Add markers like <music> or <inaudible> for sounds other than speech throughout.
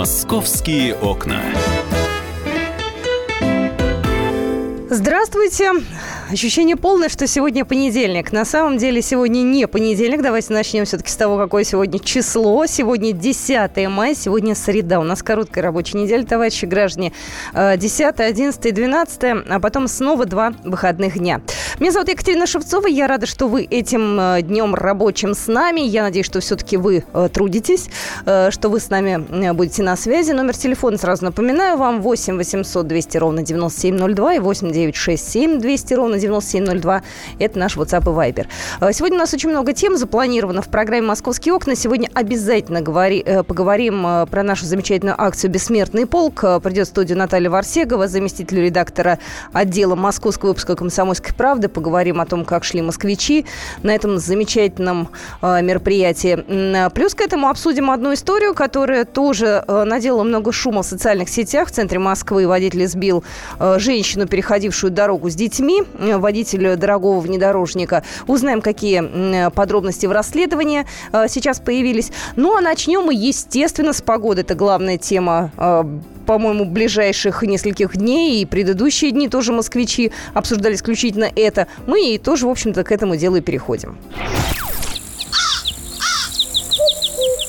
Московские окна. Здравствуйте. Ощущение полное, что сегодня понедельник. На самом деле сегодня не понедельник. Давайте начнем все-таки с того, какое сегодня число. Сегодня 10 мая, сегодня среда. У нас короткая рабочая неделя, товарищи граждане. 10, 11, 12, а потом снова два выходных дня. Меня зовут Екатерина Шевцова. Я рада, что вы этим э, днем рабочим с нами. Я надеюсь, что все-таки вы э, трудитесь, э, что вы с нами будете на связи. Номер телефона сразу напоминаю вам 8 800 200 ровно 9702 и 8 967 200 ровно 9702. Это наш WhatsApp и Viber. А, сегодня у нас очень много тем запланировано в программе «Московские окна». Сегодня обязательно говори, э, поговорим э, про нашу замечательную акцию «Бессмертный полк». Э, придет в студию Наталья Варсегова, заместитель редактора отдела московского выпуска «Комсомольской правды». Поговорим о том, как шли москвичи на этом замечательном мероприятии. Плюс к этому обсудим одну историю, которая тоже наделала много шума в социальных сетях. В центре Москвы водитель сбил женщину, переходившую дорогу с детьми водитель дорогого внедорожника. Узнаем, какие подробности в расследовании э, сейчас появились. Ну, а начнем мы, естественно, с погоды. Это главная тема э, по-моему, ближайших нескольких дней и предыдущие дни тоже москвичи обсуждали исключительно это. Мы и тоже, в общем-то, к этому делу и переходим.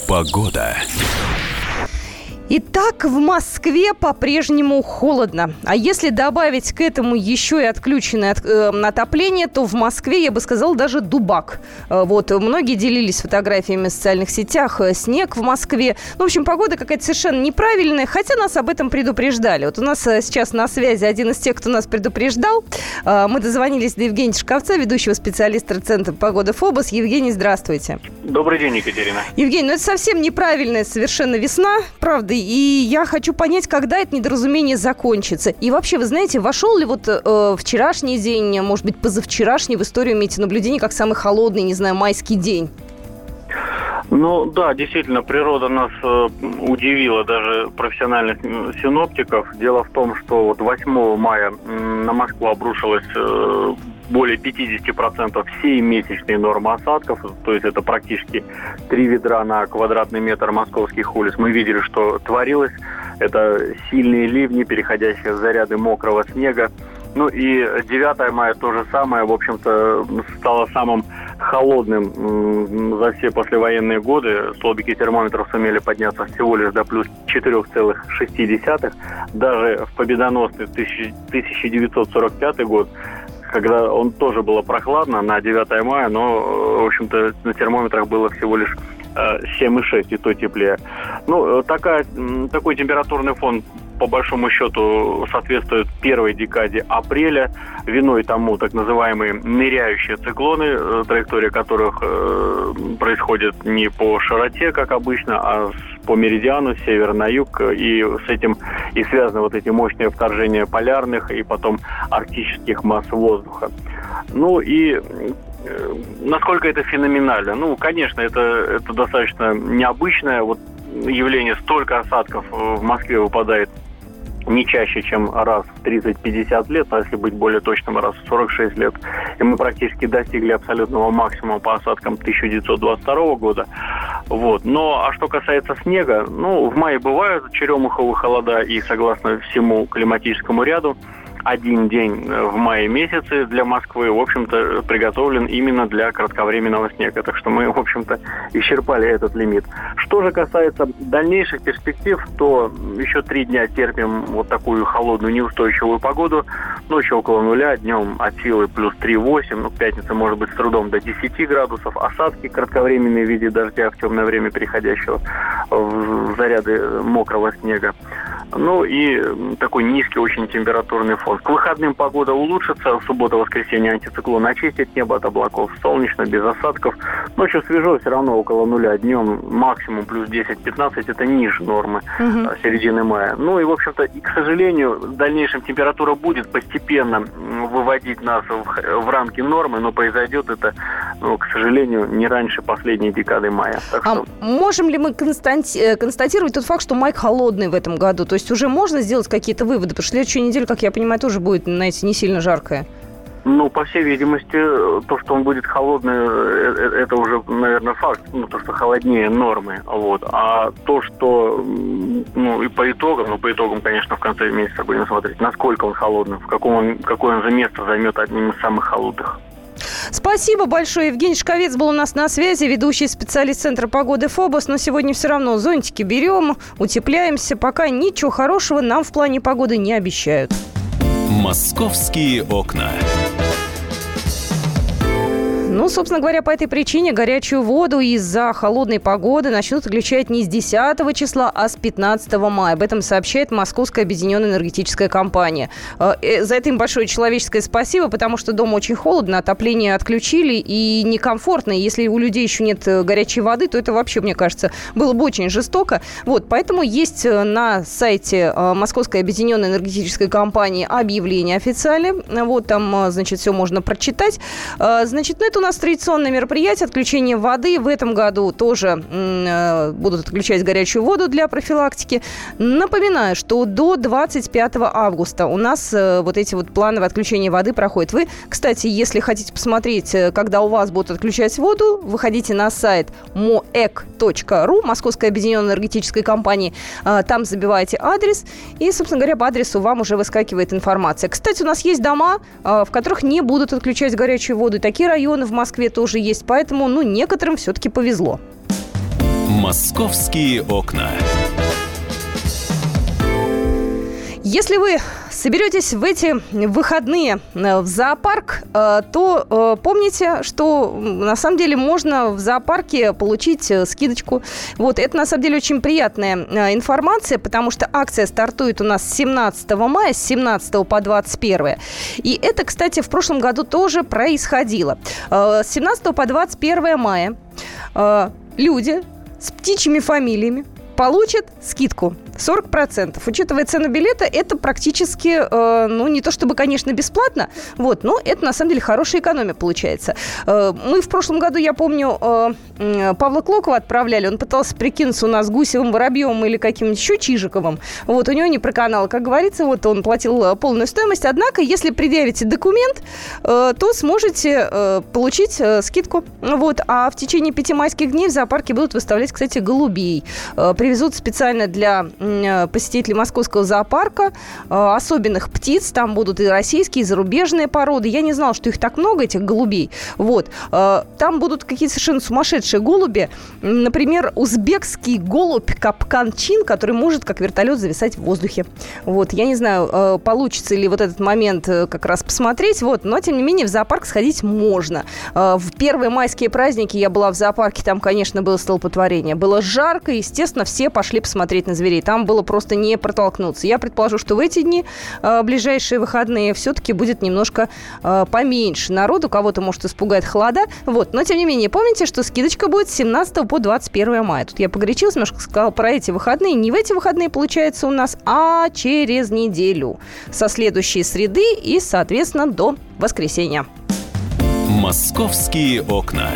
Погода. Итак, в Москве по-прежнему холодно. А если добавить к этому еще и отключенное от, э, отопление, то в Москве, я бы сказала, даже дубак. Э, вот, многие делились фотографиями в социальных сетях. Э, снег в Москве. Ну, в общем, погода какая-то совершенно неправильная, хотя нас об этом предупреждали. Вот у нас э, сейчас на связи один из тех, кто нас предупреждал. Мы дозвонились до Евгения Шковца, ведущего специалиста Центра погоды ФОБОС. Евгений, здравствуйте. Добрый день, Екатерина. Евгений, ну это совсем неправильная совершенно весна, правда, и я хочу понять, когда это недоразумение закончится. И вообще, вы знаете, вошел ли вот э, вчерашний день, может быть, позавчерашний в историю метеонаблюдения как самый холодный, не знаю, майский день? Ну да, действительно, природа нас э, удивила, даже профессиональных синоптиков. Дело в том, что вот 8 мая на Москву обрушилась э, более 50% всей месячной нормы осадков, то есть это практически три ведра на квадратный метр московских улиц. Мы видели, что творилось. Это сильные ливни, переходящие в заряды мокрого снега. Ну и 9 мая то же самое, в общем-то, стало самым холодным за все послевоенные годы. Столбики термометров сумели подняться всего лишь до плюс 4,6. Даже в победоносный 1945 год когда он тоже было прохладно на 9 мая, но, в общем-то, на термометрах было всего лишь 7,6 э, и то теплее. Ну, э, такая, такой температурный фон по большому счету соответствует первой декаде апреля. Виной тому так называемые ныряющие циклоны, э, траектория которых э, происходит не по широте, как обычно, а по меридиану с севера на юг. И с этим и связаны вот эти мощные вторжения полярных и потом арктических масс воздуха. Ну и э, насколько это феноменально? Ну, конечно, это, это достаточно необычное вот явление. Столько осадков в Москве выпадает не чаще, чем раз в 30-50 лет, а если быть более точным, раз в 46 лет. И мы практически достигли абсолютного максимума по осадкам 1922 года. Вот. Но, а что касается снега, ну, в мае бывают черемуховые холода, и согласно всему климатическому ряду, один день э, в мае месяце для Москвы, в общем-то, приготовлен именно для кратковременного снега. Так что мы, в общем-то, исчерпали этот лимит. Что же касается дальнейших перспектив, то еще три дня терпим вот такую холодную, неустойчивую погоду. Ночью около нуля, днем от силы плюс 3-8, ну, пятница может быть с трудом до 10 градусов. Осадки кратковременные в виде дождя в темное время переходящего в заряды мокрого снега. Ну и такой низкий очень температурный фон. К выходным погода улучшится. Суббота-воскресенье антициклон очистит небо от облаков. Солнечно, без осадков. Ночью свежо, все равно около нуля. Днем максимум плюс 10-15. Это ниже нормы угу. середины мая. Ну и, в общем-то, и, к сожалению, в дальнейшем температура будет постепенно выводить нас в, в рамки нормы, но произойдет это, ну, к сожалению, не раньше последней декады мая. Так а что... можем ли мы констати... констатировать тот факт, что май холодный в этом году? То есть уже можно сделать какие-то выводы? Потому что следующую неделю, как я понимаю, тоже будет, знаете, не сильно жаркая. Ну, по всей видимости, то, что он будет холодный, э, э, это уже, наверное, факт. Ну, то, что холоднее нормы. Вот. А то, что, ну, и по итогам, ну, по итогам, конечно, в конце месяца будем смотреть, насколько он холодный, в каком какое он за место займет одним из самых холодных. Спасибо большое. Евгений Шковец был у нас на связи, ведущий специалист Центра погоды ФОБОС. Но сегодня все равно зонтики берем, утепляемся. Пока ничего хорошего нам в плане погоды не обещают. Московские окна. Ну, собственно говоря, по этой причине горячую воду из-за холодной погоды начнут отключать не с 10 числа, а с 15 мая. Об этом сообщает Московская объединенная энергетическая компания. Э, э, за это им большое человеческое спасибо, потому что дома очень холодно, отопление отключили и некомфортно. Если у людей еще нет э, горячей воды, то это вообще, мне кажется, было бы очень жестоко. Вот, поэтому есть на сайте Московской объединенной энергетической компании объявление официальное. Вот там, значит, все можно прочитать. Значит, ну, это у нас традиционное мероприятие отключение воды. В этом году тоже э, будут отключать горячую воду для профилактики. Напоминаю, что до 25 августа у нас э, вот эти вот плановые отключения воды проходят. Вы, кстати, если хотите посмотреть, э, когда у вас будут отключать воду, выходите на сайт moec.ru, Московской объединенной энергетической компании. Э, там забиваете адрес, и, собственно говоря, по адресу вам уже выскакивает информация. Кстати, у нас есть дома, э, в которых не будут отключать горячую воду. такие районы в Москве тоже есть, поэтому, ну, некоторым все-таки повезло. Московские окна. Если вы соберетесь в эти выходные э, в зоопарк, э, то э, помните, что на самом деле можно в зоопарке получить скидочку. Вот, это на самом деле очень приятная информация, потому что акция стартует у нас с 17 мая, с 17 по 21. И это, кстати, в прошлом году тоже происходило. С 17 по 21 мая люди с птичьими фамилиями получат скидку 40%. Учитывая цену билета, это практически, э, ну, не то чтобы, конечно, бесплатно, вот, но это, на самом деле, хорошая экономия получается. Э, мы в прошлом году, я помню, э, Павла Клокова отправляли, он пытался прикинуться у нас Гусевым, Воробьевым или каким-нибудь еще Чижиковым. Вот, у него не проканал, как говорится, вот он платил э, полную стоимость. Однако, если предъявите документ, э, то сможете э, получить э, скидку. Вот, а в течение пяти майских дней в зоопарке будут выставлять, кстати, голубей. Э, привезут специально для посетителей московского зоопарка, э, особенных птиц. Там будут и российские, и зарубежные породы. Я не знала, что их так много, этих голубей. Вот. Э, там будут какие-то совершенно сумасшедшие голуби. Например, узбекский голубь капканчин, который может, как вертолет, зависать в воздухе. Вот. Я не знаю, получится ли вот этот момент как раз посмотреть. Вот. Но, тем не менее, в зоопарк сходить можно. В первые майские праздники я была в зоопарке. Там, конечно, было столпотворение. Было жарко. Естественно, все пошли посмотреть на зверей там было просто не протолкнуться. Я предположу, что в эти дни, э, ближайшие выходные, все-таки будет немножко э, поменьше народу. Кого-то может испугать холода. Вот. Но, тем не менее, помните, что скидочка будет с 17 по 21 мая. Тут я погорячилась, немножко сказала про эти выходные. Не в эти выходные, получается, у нас, а через неделю. Со следующей среды и, соответственно, до воскресенья. «Московские окна».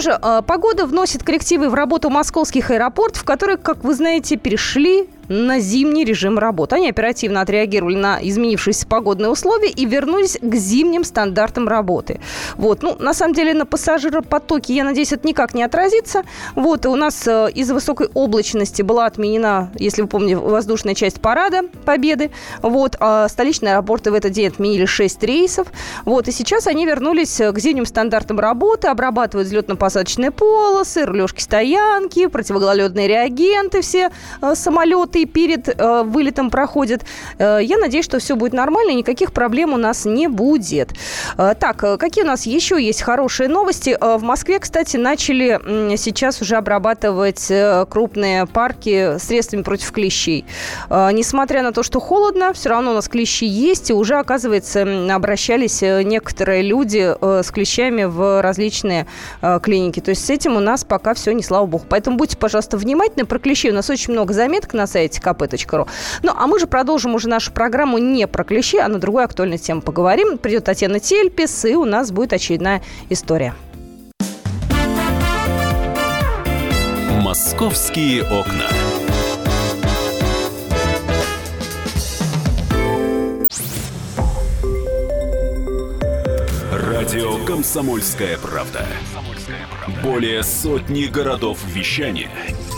Что же, э, погода вносит коррективы в работу московских аэропортов, которые, как вы знаете, перешли на зимний режим работы. Они оперативно отреагировали на изменившиеся погодные условия и вернулись к зимним стандартам работы. Вот. Ну, на самом деле, на пассажиропотоке, я надеюсь, это никак не отразится. Вот, у нас э, из-за высокой облачности была отменена, если вы помните, воздушная часть парада Победы. Вот, а столичные аэропорты в этот день отменили 6 рейсов. Вот, и сейчас они вернулись э, к зимним стандартам работы, обрабатывают взлетно-посадочные полосы, рулежки стоянки, противогололедные реагенты, все э, самолеты и перед э, вылетом проходят. Э, я надеюсь, что все будет нормально, никаких проблем у нас не будет. Э, так, э, какие у нас еще есть хорошие новости? Э, в Москве, кстати, начали э, сейчас уже обрабатывать э, крупные парки средствами против клещей. Э, несмотря на то, что холодно, все равно у нас клещи есть, и уже, оказывается, обращались э, некоторые люди э, с клещами в различные э, клиники. То есть с этим у нас пока все не слава богу. Поэтому будьте, пожалуйста, внимательны. Про клещей у нас очень много заметок на сайте сайте kp.ru. Ну, а мы же продолжим уже нашу программу не про клещи, а на другой актуальной теме поговорим. Придет Татьяна Тельпис, и у нас будет очередная история. «Московские окна». Радио «Комсомольская правда». Более сотни городов вещания –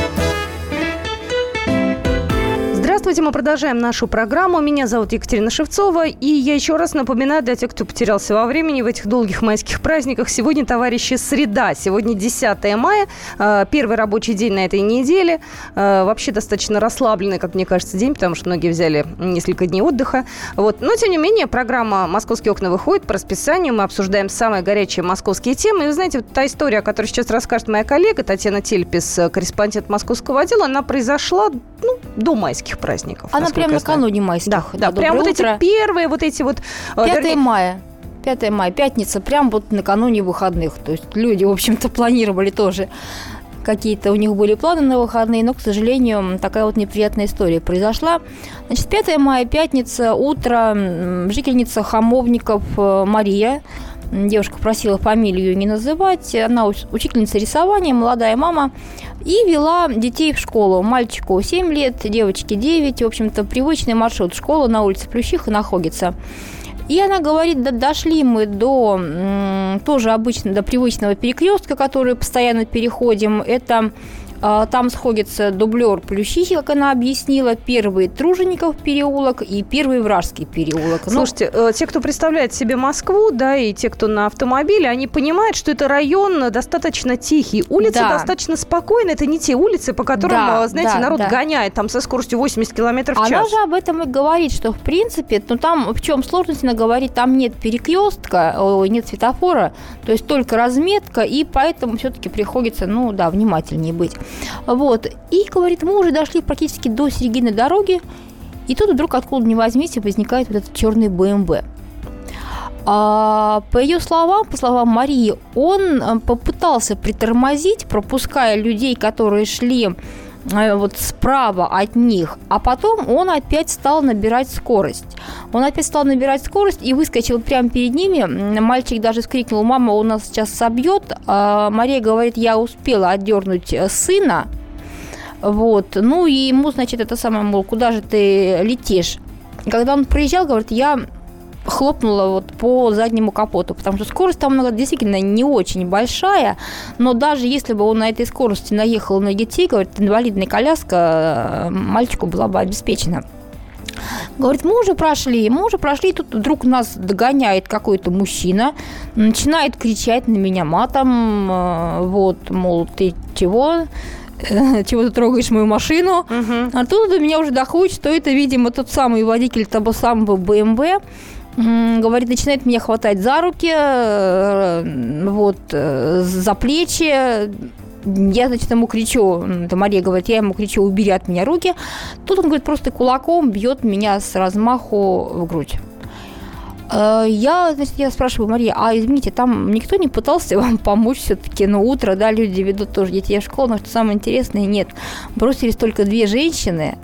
Здравствуйте, мы продолжаем нашу программу. Меня зовут Екатерина Шевцова. И я еще раз напоминаю для тех, кто потерялся во времени в этих долгих майских праздниках. Сегодня, товарищи, среда. Сегодня 10 мая. Э, первый рабочий день на этой неделе. Э, вообще достаточно расслабленный, как мне кажется, день, потому что многие взяли несколько дней отдыха. Вот. Но, тем не менее, программа «Московские окна» выходит по расписанию. Мы обсуждаем самые горячие московские темы. И вы знаете, вот та история, о которой сейчас расскажет моя коллега Татьяна Тельпис, корреспондент московского отдела, она произошла ну, до майских праздников праздников. Она прямо накануне майских. Да, да, да прям вот эти первые, вот эти вот... 5 э, мая. 5 мая, пятница, прям вот накануне выходных. То есть люди, в общем-то, планировали тоже какие-то у них были планы на выходные, но, к сожалению, такая вот неприятная история произошла. Значит, 5 мая, пятница, утро, жительница Хамовников э, Мария, девушка просила фамилию не называть, она учительница рисования, молодая мама, и вела детей в школу. Мальчику 7 лет, девочке 9. В общем-то, привычный маршрут. Школа на улице Плющиха находится. И она говорит, да дошли мы до тоже обычно до привычного перекрестка, который постоянно переходим. Это там сходится дублер Плющихи, как она объяснила, первый Тружеников переулок и первый Вражский переулок. Ну, Слушайте, ну, те, кто представляет себе Москву, да, и те, кто на автомобиле, они понимают, что это район достаточно тихий. Улицы да. достаточно спокойные. Это не те улицы, по которым, да, знаете, да, народ да. гоняет там со скоростью 80 км в час. Она же об этом и говорит, что в принципе, ну там в чем сложность, она говорит, там нет перекрестка, нет светофора, то есть только разметка, и поэтому все-таки приходится, ну да, внимательнее быть. Вот. И, говорит, мы уже дошли практически до середины дороги, и тут вдруг откуда ни возьмите возникает вот этот черный БМВ. А, по ее словам, по словам Марии, он э, попытался притормозить, пропуская людей, которые шли вот справа от них, а потом он опять стал набирать скорость. Он опять стал набирать скорость и выскочил прямо перед ними. Мальчик даже скрикнул, мама, он нас сейчас собьет. А Мария говорит, я успела отдернуть э, сына. Вот. Ну и ему, значит, это самое, мол, куда же ты летишь? Когда он приезжал, говорит, я хлопнула вот по заднему капоту, потому что скорость там действительно не очень большая, но даже если бы он на этой скорости наехал на детей, говорит, инвалидная коляска э, мальчику была бы обеспечена. Говорит, мы уже прошли, мы уже прошли, тут вдруг нас догоняет какой-то мужчина, начинает кричать на меня матом, э, вот, мол, ты чего, <laughs> чего ты трогаешь мою машину. Угу. А тут до меня уже доходит, что это, видимо, тот самый водитель того самого БМВ, говорит, начинает меня хватать за руки, э, вот, э, за плечи. Я, значит, ему кричу, это Мария говорит, я ему кричу, убери от меня руки. Тут он, говорит, просто кулаком бьет меня с размаху в грудь. Э, я, значит, я спрашиваю, Мария, а извините, там никто не пытался вам помочь все-таки? Ну, утро, да, люди ведут тоже детей в школу, но что самое интересное, нет. Бросились только две женщины,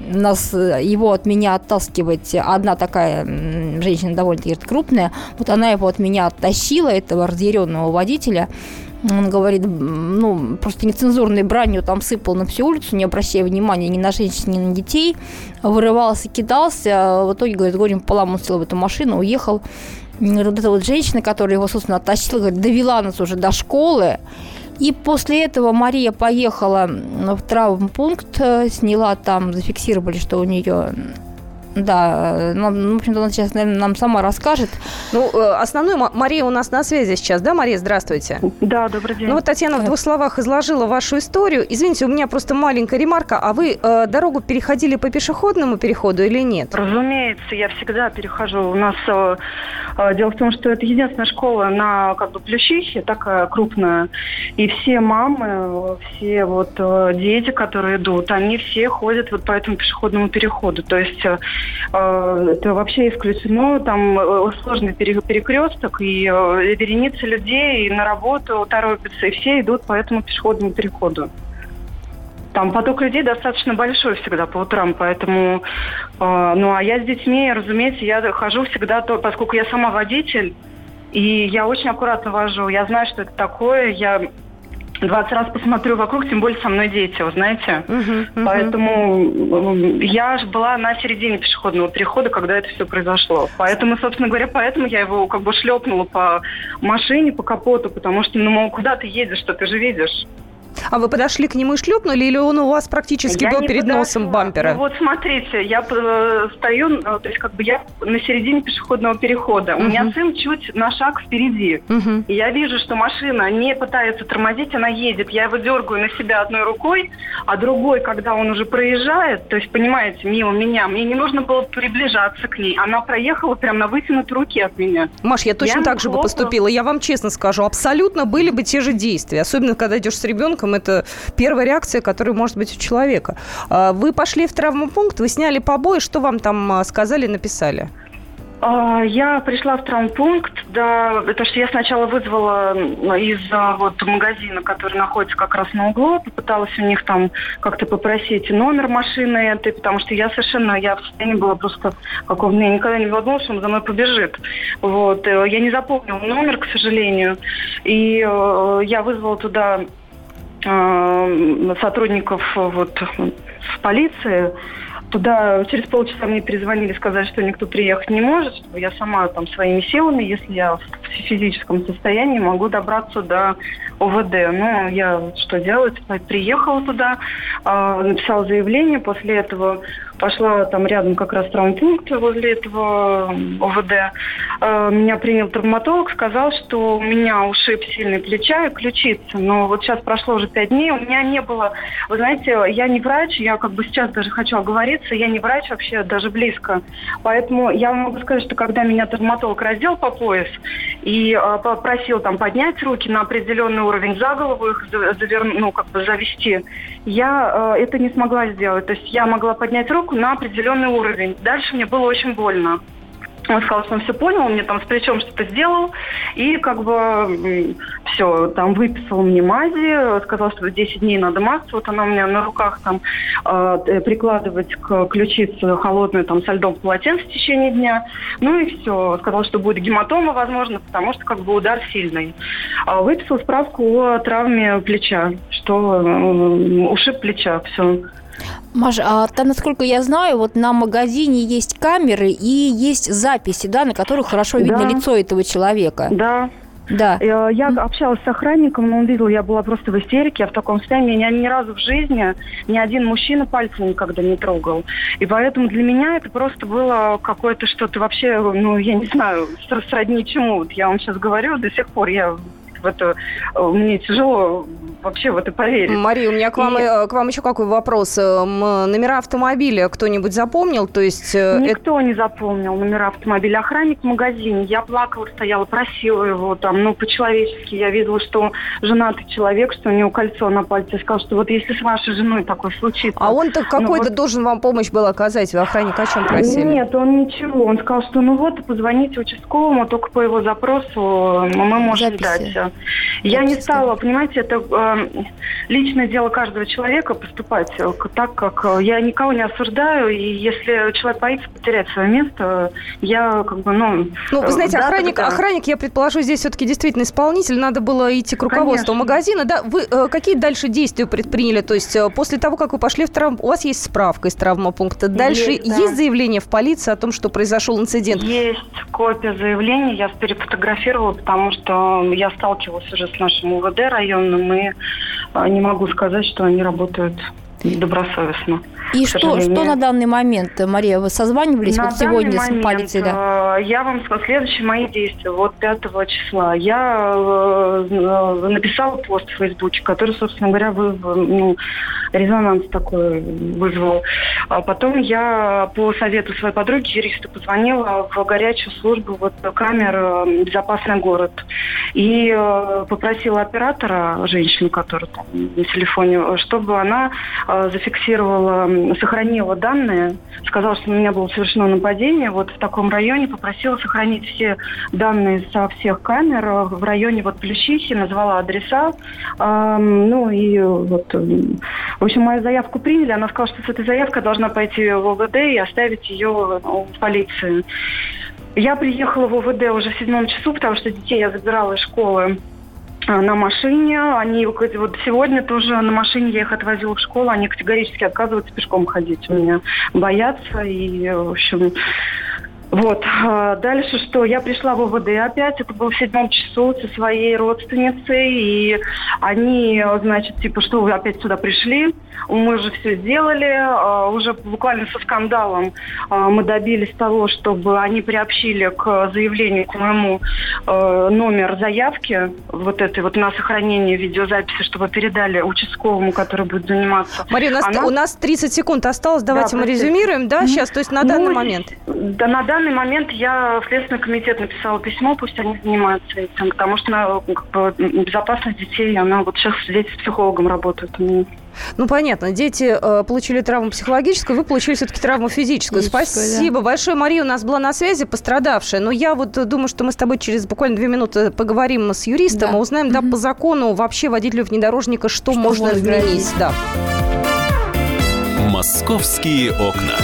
нас, э, его от меня оттаскивать одна такая женщина довольно-таки крупная, вот она его от меня оттащила, этого разъяренного водителя, он говорит, ну, просто нецензурной бранью там сыпал на всю улицу, не обращая внимания ни на женщин, ни на детей, вырывался, кидался, в итоге, говорит, горем пополам он сел в эту машину, уехал. Вот эта вот женщина, которая его, собственно, оттащила, говорит, довела нас уже до школы, и после этого Мария поехала в травмпункт, э, сняла там, зафиксировали, что у нее да, ну, в общем-то, она сейчас, наверное, нам сама расскажет. Ну, э, основной Мария у нас на связи сейчас, да, Мария, здравствуйте. Да, добрый день. Ну вот Татьяна в двух словах изложила вашу историю. Извините, у меня просто маленькая ремарка. А вы э, дорогу переходили по пешеходному переходу или нет? Разумеется, я всегда перехожу. У нас э, э, дело в том, что это единственная школа на как бы Плющихе, такая крупная. И все мамы, все вот э, дети, которые идут, они все ходят вот по этому пешеходному переходу. То есть э, э, это вообще исключено. Там э, сложный перекресток, и вереницы людей и на работу торопятся, и все идут по этому пешеходному переходу. Там поток людей достаточно большой всегда по утрам, поэтому, э, ну а я с детьми, разумеется, я хожу всегда, то, поскольку я сама водитель, и я очень аккуратно вожу, я знаю, что это такое, я 20 раз посмотрю вокруг, тем более со мной дети, вы знаете. Uh-huh, uh-huh. Поэтому я была на середине пешеходного перехода, когда это все произошло. Поэтому, собственно говоря, поэтому я его как бы шлепнула по машине, по капоту, потому что, ну, мол, куда ты едешь, что ты же видишь. А вы подошли к нему и шлепнули, или он у вас практически я был перед подошла. носом бампера? Ну, вот смотрите, я э, стою, э, то есть как бы я на середине пешеходного перехода. Uh-huh. У меня сын чуть на шаг впереди. Uh-huh. И я вижу, что машина не пытается тормозить, она едет. Я его дергаю на себя одной рукой, а другой, когда он уже проезжает, то есть, понимаете, мимо меня, мне не нужно было приближаться к ней. Она проехала прямо на вытянутой руке от меня. Маш, я точно я так же бы поступила. Я вам честно скажу, абсолютно были бы те же действия. Особенно, когда идешь с ребенком, это первая реакция, которая может быть у человека. А, вы пошли в травмопункт, вы сняли побои, что вам там а, сказали, написали? А, я пришла в травмпункт, да, это что я сначала вызвала из вот магазина, который находится как раз на углу, попыталась у них там как-то попросить номер машины этой, потому что я совершенно, я в состоянии была просто какого я никогда не волновалась, что он за мной побежит. Вот, э, я не запомнила номер, к сожалению, и э, я вызвала туда сотрудников вот, в полиции. Туда через полчаса мне перезвонили, сказали, что никто приехать не может, что я сама там своими силами, если я в физическом состоянии, могу добраться до ОВД. Ну, я что делать? Приехала туда, э, написала заявление, после этого пошла там рядом как раз травмпункт возле этого ОВД. Э, меня принял травматолог, сказал, что у меня ушиб сильный плеча и ключица. Но вот сейчас прошло уже пять дней, у меня не было... Вы знаете, я не врач, я как бы сейчас даже хочу оговориться, я не врач вообще даже близко. Поэтому я могу сказать, что когда меня травматолог раздел по пояс и э, попросил там поднять руки на определенный уровень за голову, их завер... ну, как бы завести, я э, это не смогла сделать. То есть я могла поднять руку, на определенный уровень. Дальше мне было очень больно. Он сказал, что он все понял, он мне там с плечом что-то сделал, и как бы все, там выписал мне мази, сказал, что 10 дней надо мазаться, вот она у меня на руках там э, прикладывать к ключице холодную там со льдом полотенце в течение дня, ну и все, сказал, что будет гематома, возможно, потому что как бы удар сильный. А выписал справку о травме плеча, что э, ушиб плеча, все. Маша, а там, насколько я знаю, вот на магазине есть камеры и есть записи, да, на которых хорошо видно да. лицо этого человека. Да. Да. Э, я общалась с охранником, но он видел, я была просто в истерике, я в таком состоянии. Меня ни разу в жизни ни один мужчина пальцем никогда не трогал. И поэтому для меня это просто было какое-то что-то вообще, ну, я не знаю, сродни чему. Вот я вам сейчас говорю, до сих пор я в это, э, мне тяжело вообще в это поверить. Мария, у меня к вам, и... Э, к вам еще какой вопрос. Номера автомобиля кто-нибудь запомнил? То есть... Э, Никто это... не запомнил номера автомобиля. Охранник в магазине. Я плакала, стояла, просила его там, ну, по-человечески. Я видела, что женатый человек, что у него кольцо на пальце. Сказал, что вот если с вашей женой такое случится... А он-то ну, какой-то вот... должен вам помощь был оказать? Вы охранник о чем просили? Нет, он ничего. Он сказал, что ну вот, позвоните участковому, только по его запросу мы можем Записи. дать. Я не стала, понимаете, это э, личное дело каждого человека поступать э, так, как э, я никого не осуждаю, и если человек боится потерять свое место, я как бы, ну... Ну, вы знаете, да, охранник, тогда... охранник, я предположу, здесь все-таки действительно исполнитель, надо было идти к руководству Конечно. магазина. Да, вы э, какие дальше действия предприняли? То есть э, после того, как вы пошли в травм, у вас есть справка из травмопункта. Дальше есть, да. есть заявление в полиции о том, что произошел инцидент? Есть копия заявления, я перефотографировала, потому что я сталкивалась сталкивалась уже с нашим УВД районным, и а, не могу сказать, что они работают добросовестно. И что, что на данный момент, Мария, вы созванивались на вот сегодня момент, с полицией? Да? Э, я вам скажу, следующие мои действия. Вот 5 числа я э, написала пост в Фейсбуке, который, собственно говоря, вы, ну, резонанс такой вызвал. А потом я по совету своей подруги, юриста, позвонила в горячую службу вот, камер э, «Безопасный город». И попросила оператора, женщину, которая там на телефоне, чтобы она зафиксировала сохранила данные, сказала, что на меня было совершено нападение вот в таком районе, попросила сохранить все данные со всех камер в районе вот Плющихи, назвала адреса. Э, ну и вот, в общем, мою заявку приняли. Она сказала, что с этой заявкой должна пойти в ОВД и оставить ее в полиции. Я приехала в ОВД уже в седьмом часу, потому что детей я забирала из школы на машине. Они вот сегодня тоже на машине я их отвозила в школу. Они категорически отказываются пешком ходить. У меня боятся. И, в общем, вот. А дальше что? Я пришла в ОВД опять, это было в седьмом часу со своей родственницей, и они, значит, типа, что вы опять сюда пришли? Мы же все сделали, а, уже буквально со скандалом а, мы добились того, чтобы они приобщили к заявлению, к моему номер заявки, вот этой вот на сохранение видеозаписи, чтобы передали участковому, который будет заниматься. Мария, у нас, Она... у нас 30 секунд осталось, давайте да, мы резюмируем, да, сейчас, то есть на данный ну, момент? Да, на данный момент я в Следственный комитет написала письмо, пусть они занимаются этим, потому что на, как бы, безопасность детей, она вот сейчас здесь с психологом работает у меня. Ну, понятно. Дети э, получили травму психологическую, вы получили все-таки травму физическую. Физическую Спасибо да. большое. Мария у нас была на связи, пострадавшая. Но я вот думаю, что мы с тобой через буквально две минуты поговорим с юристом да. и узнаем, да, по закону вообще водителю внедорожника, что, что можно изменить. Да. Московские окна.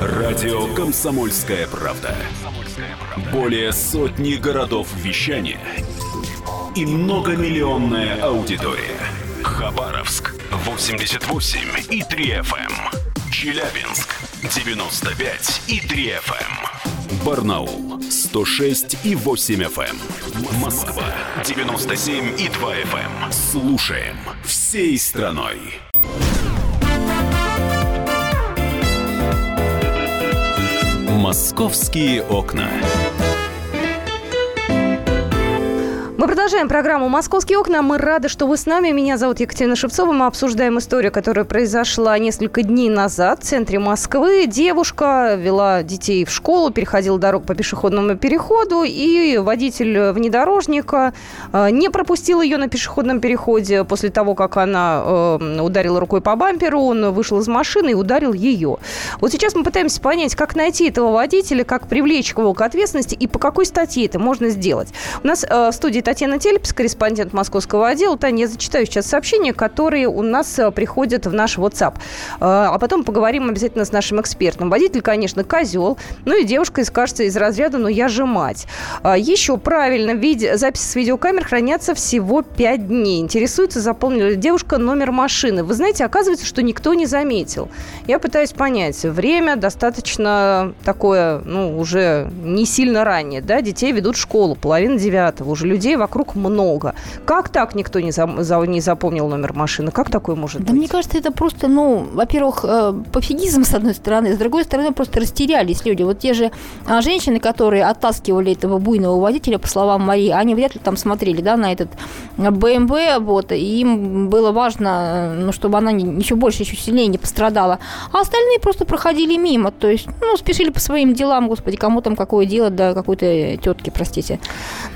Радио «Комсомольская правда». Более сотни городов вещания и многомиллионная аудитория. Хабаровск 88 и 3 FM. Эм. Челябинск 95 и 3 FM. Эм. Барнаул 106 и 8 FM. Эм. Москва 97 и 2 FM. Слушаем всей страной. Московские окна. Мы продолжаем программу «Московские окна». Мы рады, что вы с нами. Меня зовут Екатерина Шевцова. Мы обсуждаем историю, которая произошла несколько дней назад в центре Москвы. Девушка вела детей в школу, переходила дорогу по пешеходному переходу, и водитель внедорожника э, не пропустил ее на пешеходном переходе после того, как она э, ударила рукой по бамперу. Он вышел из машины и ударил ее. Вот сейчас мы пытаемся понять, как найти этого водителя, как привлечь его к ответственности и по какой статье это можно сделать. У нас э, в студии Татьяна Тельпс, корреспондент московского отдела. Таня, я зачитаю сейчас сообщения, которые у нас э, приходят в наш WhatsApp. Э, а потом поговорим обязательно с нашим экспертом. Водитель, конечно, козел. Ну и девушка, кажется, из разряда «ну я же мать». А, Еще правильно, виде... записи с видеокамер хранятся всего 5 дней. Интересуется, заполнила ли девушка номер машины. Вы знаете, оказывается, что никто не заметил. Я пытаюсь понять. Время достаточно такое, ну, уже не сильно раннее, да, детей ведут в школу, половина девятого, уже людей вокруг много. Как так никто не, за, за, не запомнил номер машины? Как такое может да быть? мне кажется, это просто, ну, во-первых, э, пофигизм <laughs> с одной стороны, с другой стороны, просто растерялись люди. Вот те же а, женщины, которые оттаскивали этого буйного водителя, по словам Марии, они вряд ли там смотрели, да, на этот БМВ, вот, и им было важно, ну, чтобы она еще больше, еще сильнее не пострадала. А остальные просто проходили мимо, то есть, ну, спешили по своим делам, господи, кому там какое дело, да, какой-то тетки, простите.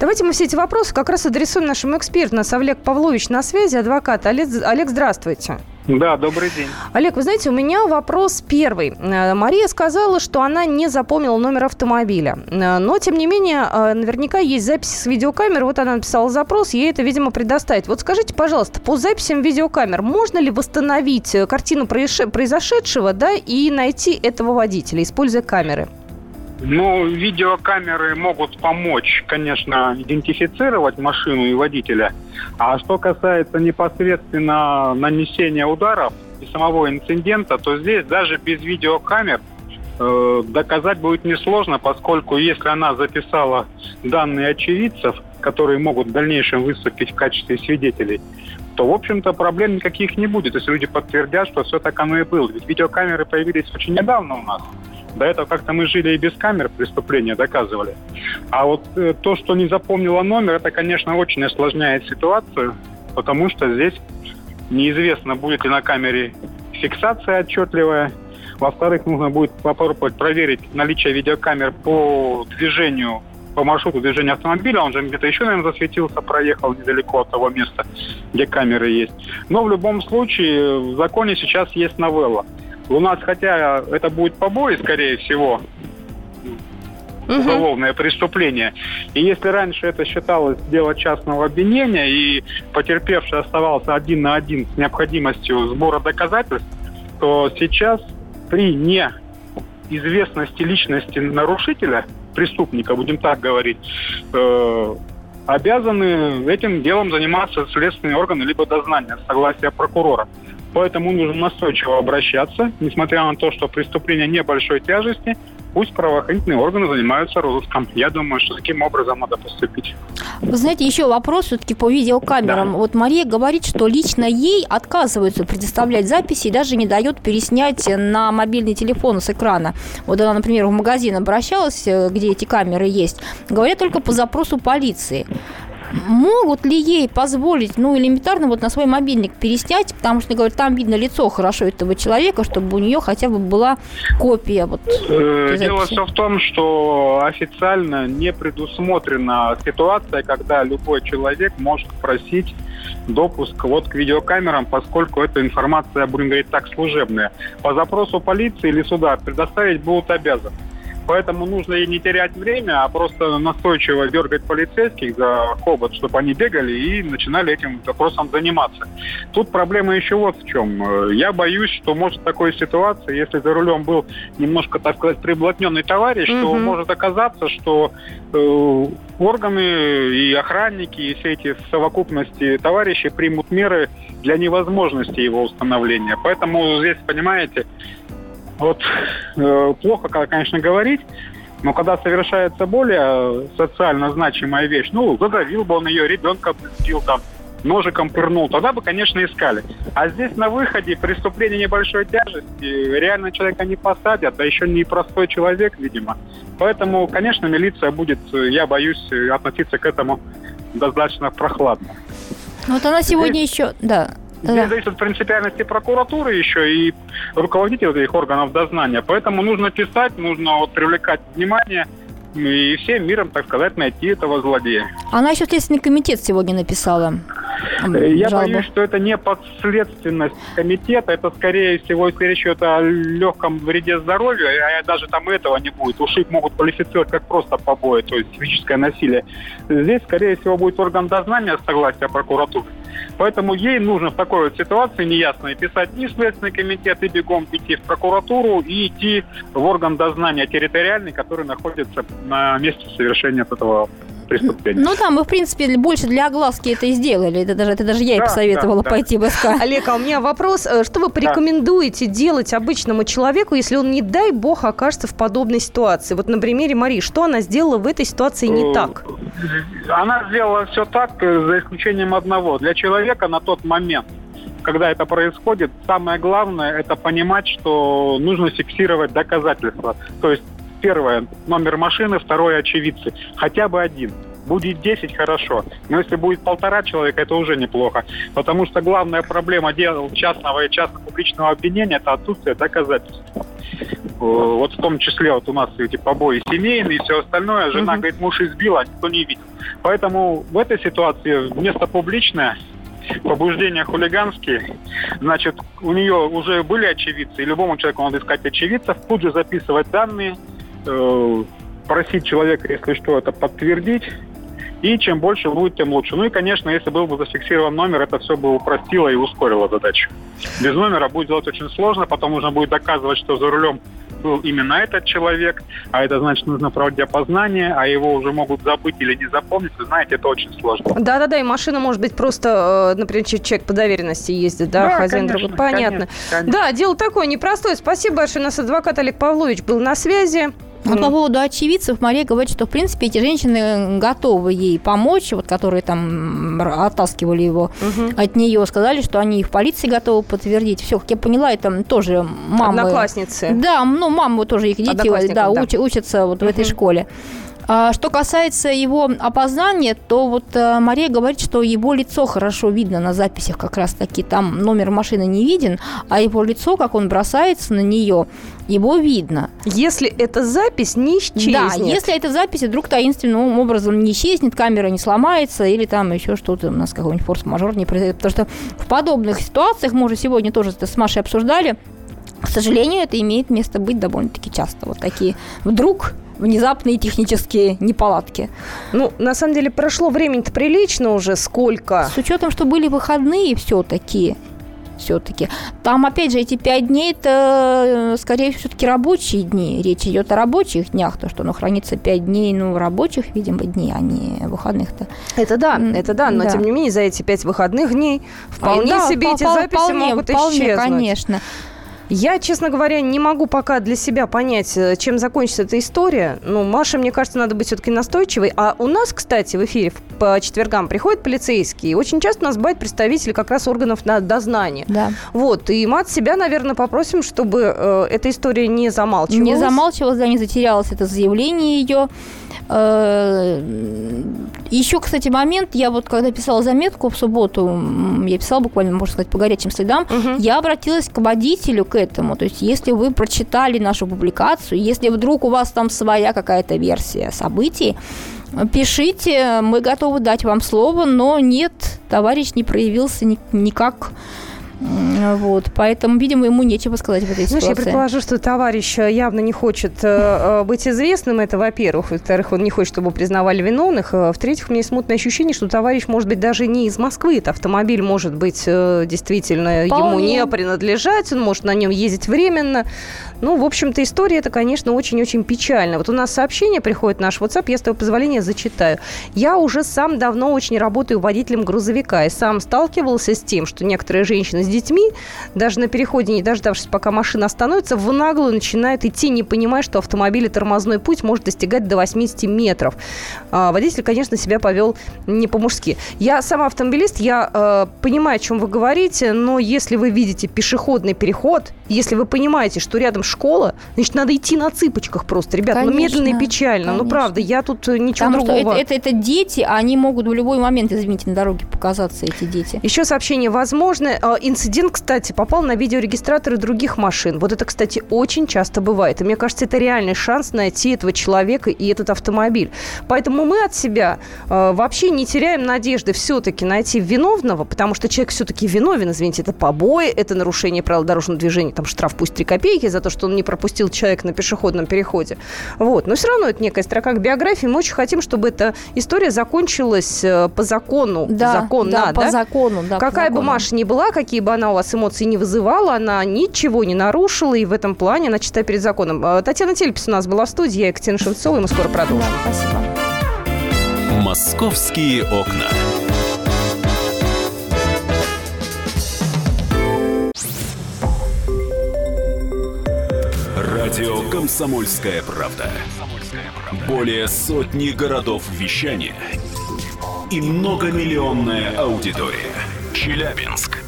Давайте мы все эти вопросы как раз адресуем нашему эксперту. Нас Олег Павлович на связи, адвокат. Олег, Олег здравствуйте. Да, добрый день. Олег, вы знаете, у меня вопрос первый. Э, Мария сказала, что она не запомнила номер автомобиля. Э, но, тем не менее, э, наверняка есть записи с видеокамер. Вот она написала запрос, ей это, видимо, предоставить. Вот скажите, пожалуйста, по записям видеокамер можно ли восстановить картину произошедшего да, и найти этого водителя, используя камеры? Ну, видеокамеры могут помочь, конечно, идентифицировать машину и водителя. А что касается непосредственно нанесения ударов и самого инцидента, то здесь даже без видеокамер э, доказать будет несложно, поскольку если она записала данные очевидцев, которые могут в дальнейшем выступить в качестве свидетелей, то, в общем-то, проблем никаких не будет, если люди подтвердят, что все так оно и было. Ведь видеокамеры появились очень недавно у нас. До этого как-то мы жили и без камер преступления доказывали. А вот э, то, что не запомнила номер, это, конечно, очень осложняет ситуацию, потому что здесь неизвестно, будет ли на камере фиксация отчетливая. Во-вторых, нужно будет попробовать проверить наличие видеокамер по движению по маршруту движения автомобиля, он же где-то еще, наверное, засветился, проехал недалеко от того места, где камеры есть. Но в любом случае в законе сейчас есть новелла. У нас, хотя это будет побои, скорее всего, уголовное преступление. И если раньше это считалось дело частного обвинения, и потерпевший оставался один на один с необходимостью сбора доказательств, то сейчас при неизвестности личности нарушителя, преступника, будем так говорить, э, обязаны этим делом заниматься следственные органы либо дознания, согласия прокурора. Поэтому нужно настойчиво обращаться, несмотря на то, что преступление небольшой тяжести, пусть правоохранительные органы занимаются розыском. Я думаю, что таким образом надо поступить. Вы знаете, еще вопрос все-таки по видеокамерам. Да. Вот Мария говорит, что лично ей отказываются предоставлять записи и даже не дает переснять на мобильный телефон с экрана. Вот она, например, в магазин обращалась, э, где эти камеры есть, говорят только по запросу полиции могут ли ей позволить, ну, элементарно вот на свой мобильник переснять, потому что, говорят, там видно лицо хорошо этого человека, чтобы у нее хотя бы была копия вот э, Дело все в том, что официально не предусмотрена ситуация, когда любой человек может просить допуск вот к видеокамерам, поскольку эта информация, будем говорить так, служебная. По запросу полиции или суда предоставить будут обязаны. Поэтому нужно и не терять время, а просто настойчиво дергать полицейских за хобот, чтобы они бегали и начинали этим вопросом заниматься. Тут проблема еще вот в чем. Я боюсь, что может такой ситуации, если за рулем был немножко, так сказать, приблотненный товарищ, угу. то может оказаться, что э, органы и охранники, и все эти совокупности товарищи примут меры для невозможности его установления. Поэтому здесь, понимаете, вот э, плохо, конечно, говорить, но когда совершается более социально значимая вещь, ну, задавил бы он ее, ребенка сбил там, ножиком пырнул, тогда бы, конечно, искали. А здесь на выходе преступление небольшой тяжести, реально человека не посадят, а еще не простой человек, видимо. Поэтому, конечно, милиция будет, я боюсь, относиться к этому достаточно прохладно. Вот она сегодня Здесь... еще, да, Здесь да. зависит от принципиальности прокуратуры еще и руководителей этих органов дознания. Поэтому нужно писать, нужно вот привлекать внимание и всем миром, так сказать, найти этого злодея. Она еще Следственный комитет сегодня написала. Я жалобу. боюсь, что это не подследственность комитета, это, скорее всего, если речь идет о легком вреде здоровью, а даже там этого не будет. Ушиб могут квалифицировать как просто побои, то есть физическое насилие. Здесь, скорее всего, будет орган дознания согласия прокуратуры. Поэтому ей нужно в такой вот ситуации неясной писать и Следственный комитет, и бегом идти в прокуратуру, и идти в орган дознания территориальный, который находится на месте совершения этого преступления. Ну да, мы, в принципе, больше для огласки это и сделали. Это даже, это даже я да, и посоветовала да, пойти в СК. <laughs> Олег, а у меня вопрос. Э, что вы порекомендуете да. делать обычному человеку, если он, не дай бог, окажется в подобной ситуации? Вот на примере Марии, что она сделала в этой ситуации не э, так? Она сделала все так, э, за исключением одного. Для человека на тот момент когда это происходит, самое главное это понимать, что нужно фиксировать доказательства. То есть Первое, номер машины, второе, очевидцы. Хотя бы один. Будет 10 – хорошо. Но если будет полтора человека, это уже неплохо. Потому что главная проблема дел частного и частно-публичного обвинения – это отсутствие доказательств. Вот в том числе вот у нас эти побои семейные и все остальное. Жена угу. говорит, муж избил, а никто не видел. Поэтому в этой ситуации место публичное, побуждения хулиганские, значит, у нее уже были очевидцы, и любому человеку надо искать очевидцев, тут же записывать данные, Э, просить человека, если что, это подтвердить. И чем больше будет, тем лучше. Ну и, конечно, если был бы зафиксирован номер, это все бы упростило и ускорило задачу. Без номера будет делать очень сложно, потом нужно будет доказывать, что за рулем был именно этот человек, а это значит, нужно проводить опознание, а его уже могут забыть или не запомнить. Вы знаете, это очень сложно. Да-да-да, и машина может быть просто, э, например, человек по доверенности ездит, да, да хозяин конечно, другой. Понятно. Конечно, конечно. Да, дело такое непростое. Спасибо большое. У нас адвокат Олег Павлович был на связи. Вот по поводу очевидцев Мария говорит, что, в принципе, эти женщины готовы ей помочь, вот, которые там оттаскивали его угу. от нее, сказали, что они и в полиции готовы подтвердить. Все, как я поняла, это тоже мамы... Одноклассницы. Да, ну, мамы тоже их дети да, да. Уч, учатся вот угу. в этой школе. А что касается его опознания, то вот э, Мария говорит, что его лицо хорошо видно на записях как раз-таки. Там номер машины не виден, а его лицо, как он бросается на нее, его видно. Если эта запись не исчезнет. Да, если эта запись вдруг таинственным образом не исчезнет, камера не сломается или там еще что-то у нас какой-нибудь форс-мажор не произойдет. Потому что в подобных ситуациях, мы уже сегодня тоже это с Машей обсуждали, к сожалению, это имеет место быть довольно-таки часто. Вот такие вдруг внезапные технические неполадки. Ну, на самом деле, прошло времени-то прилично уже. Сколько? С учетом, что были выходные все-таки, все-таки. Там, опять же, эти пять дней, это, э, скорее всего, все-таки рабочие дни. Речь идет о рабочих днях, то, что оно хранится пять дней, ну, рабочих, видимо, дней, а не выходных-то. Это да, это да, но, да. тем не менее, за эти пять выходных дней вполне а, да, себе эти записи вполне, могут вполне, исчезнуть. конечно. Я, честно говоря, не могу пока для себя понять, э, чем закончится эта история. Ну, Маше, мне кажется, надо быть все-таки настойчивой. А у нас, кстати, в эфире по четвергам приходят полицейские. Очень часто у нас бывают представители как раз органов на дознания. Да. Вот. И мы от себя, наверное, попросим, чтобы э, эта история не замалчивалась. Не замалчивалась, да, не затерялось это заявление ее. Э, Еще, кстати, момент, я вот когда писала заметку в субботу, я писала буквально, можно сказать, по горячим следам, угу. я обратилась к водителю к этому. То есть, если вы прочитали нашу публикацию, если вдруг у вас там своя какая-то версия событий, пишите, мы готовы дать вам слово, но нет, товарищ не проявился никак вот, поэтому, видимо, ему нечего сказать в этой Знаешь, ситуации. я предположу, что товарищ э, явно не хочет э, э, быть известным, это во-первых. Во-вторых, он не хочет, чтобы признавали виновных. В-третьих, у меня есть смутное ощущение, что товарищ может быть даже не из Москвы. Это автомобиль может быть действительно Вполне. ему не принадлежать, он может на нем ездить временно. Ну, в общем-то, история это, конечно, очень-очень печально. Вот у нас сообщение приходит в наш WhatsApp, я с твоего позволения зачитаю. Я уже сам давно очень работаю водителем грузовика и сам сталкивался с тем, что некоторые женщины с детьми, даже на переходе, не дождавшись, пока машина остановится, в наглую начинают идти, не понимая, что автомобиль и тормозной путь может достигать до 80 метров. А, водитель, конечно, себя повел не по-мужски. Я сама автомобилист, я э, понимаю, о чем вы говорите, но если вы видите пешеходный переход, если вы понимаете, что рядом школа, значит, надо идти на цыпочках просто. Ребят, ну, конечно, ну медленно и печально. Конечно. Ну правда, я тут э, ничего Потому другого. Что это, это, это дети, а они могут в любой момент, извините, на дороге показаться, эти дети. Еще сообщение. Возможно, э, инцидент, кстати, попал на видеорегистраторы других машин. Вот это, кстати, очень часто бывает. И мне кажется, это реальный шанс найти этого человека и этот автомобиль. Поэтому мы от себя э, вообще не теряем надежды все-таки найти виновного, потому что человек все-таки виновен, извините, это побои, это нарушение правил дорожного движения, там штраф пусть 3 копейки за то, что он не пропустил человека на пешеходном переходе. Вот. Но все равно это некая строка к биографии. Мы очень хотим, чтобы эта история закончилась э, по закону. Да, законно, да, по да? закону. Да, Какая бы. Маша ни была, какие бы она у вас эмоции не вызывала, она ничего не нарушила, и в этом плане она читает перед законом. Э, Татьяна Тельпис у нас была в студии, я Екатерина Шевцова, и мы скоро продолжим. Да, спасибо. «Московские окна». Радио «Комсомольская правда». Более сотни городов вещания и многомиллионная аудитория. Челябинск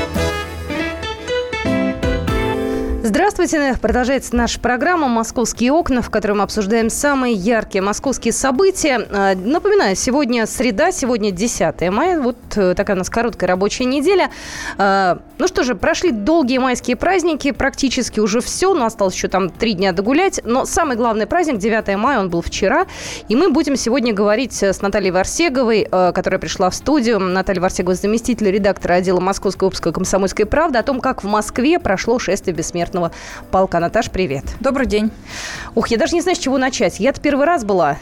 Здравствуйте. Продолжается наша программа «Московские окна», в которой мы обсуждаем самые яркие московские события. А, Напоминаю, сегодня среда, сегодня 10 мая. Вот э, такая у нас короткая рабочая неделя. А, Ну что же, прошли долгие майские праздники, практически уже все, но осталось еще там три дня догулять. Но самый главный праздник, 9 мая, он был вчера. И мы будем сегодня говорить с Натальей Варсеговой, э, которая пришла в студию. Наталья Варсегова, заместитель редактора отдела Московской выпуска «Комсомольской правды», о том, как в Москве прошло шествие бессмертного полка. Наташ, привет. Добрый день. Ух, я даже не знаю, с чего начать. Я-то первый раз была.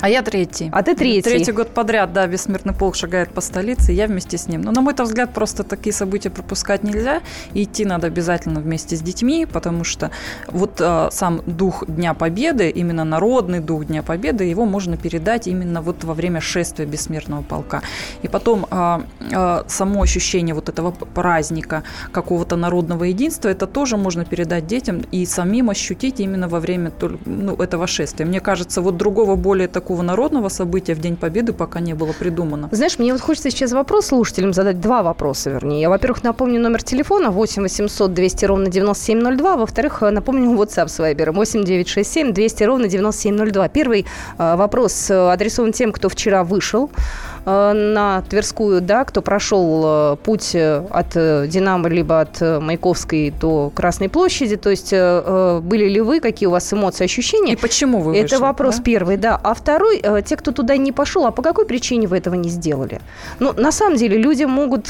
А я третий. А ты третий. Третий год подряд, да, бессмертный полк шагает по столице, и я вместе с ним. Но, на мой взгляд, просто такие события пропускать нельзя. И идти надо обязательно вместе с детьми, потому что вот э, сам дух Дня Победы, именно народный дух Дня Победы, его можно передать именно вот во время шествия бессмертного полка. И потом э, э, само ощущение вот этого праздника, какого-то народного единства, это тоже можно передать детям и самим ощутить именно во время ну, этого шествия. Мне кажется, вот другого более такого такого народного события в День Победы пока не было придумано. Знаешь, мне вот хочется сейчас вопрос слушателям задать, два вопроса, вернее. Я, во-первых, напомню номер телефона 8 800 200 ровно 9702, во-вторых, напомню WhatsApp с Viber 8 967 200 ровно 9702. Первый э, вопрос э, адресован тем, кто вчера вышел Э, на Тверскую, да, кто прошел э, путь э, от Динамо либо от Маяковской до Красной площади, то есть были ли вы, какие у вас эмоции, ощущения? И почему вы Это вышли, вопрос да? первый, да. А второй, те, кто туда не пошел, а по какой причине вы этого не сделали? Ну, на самом деле, люди могут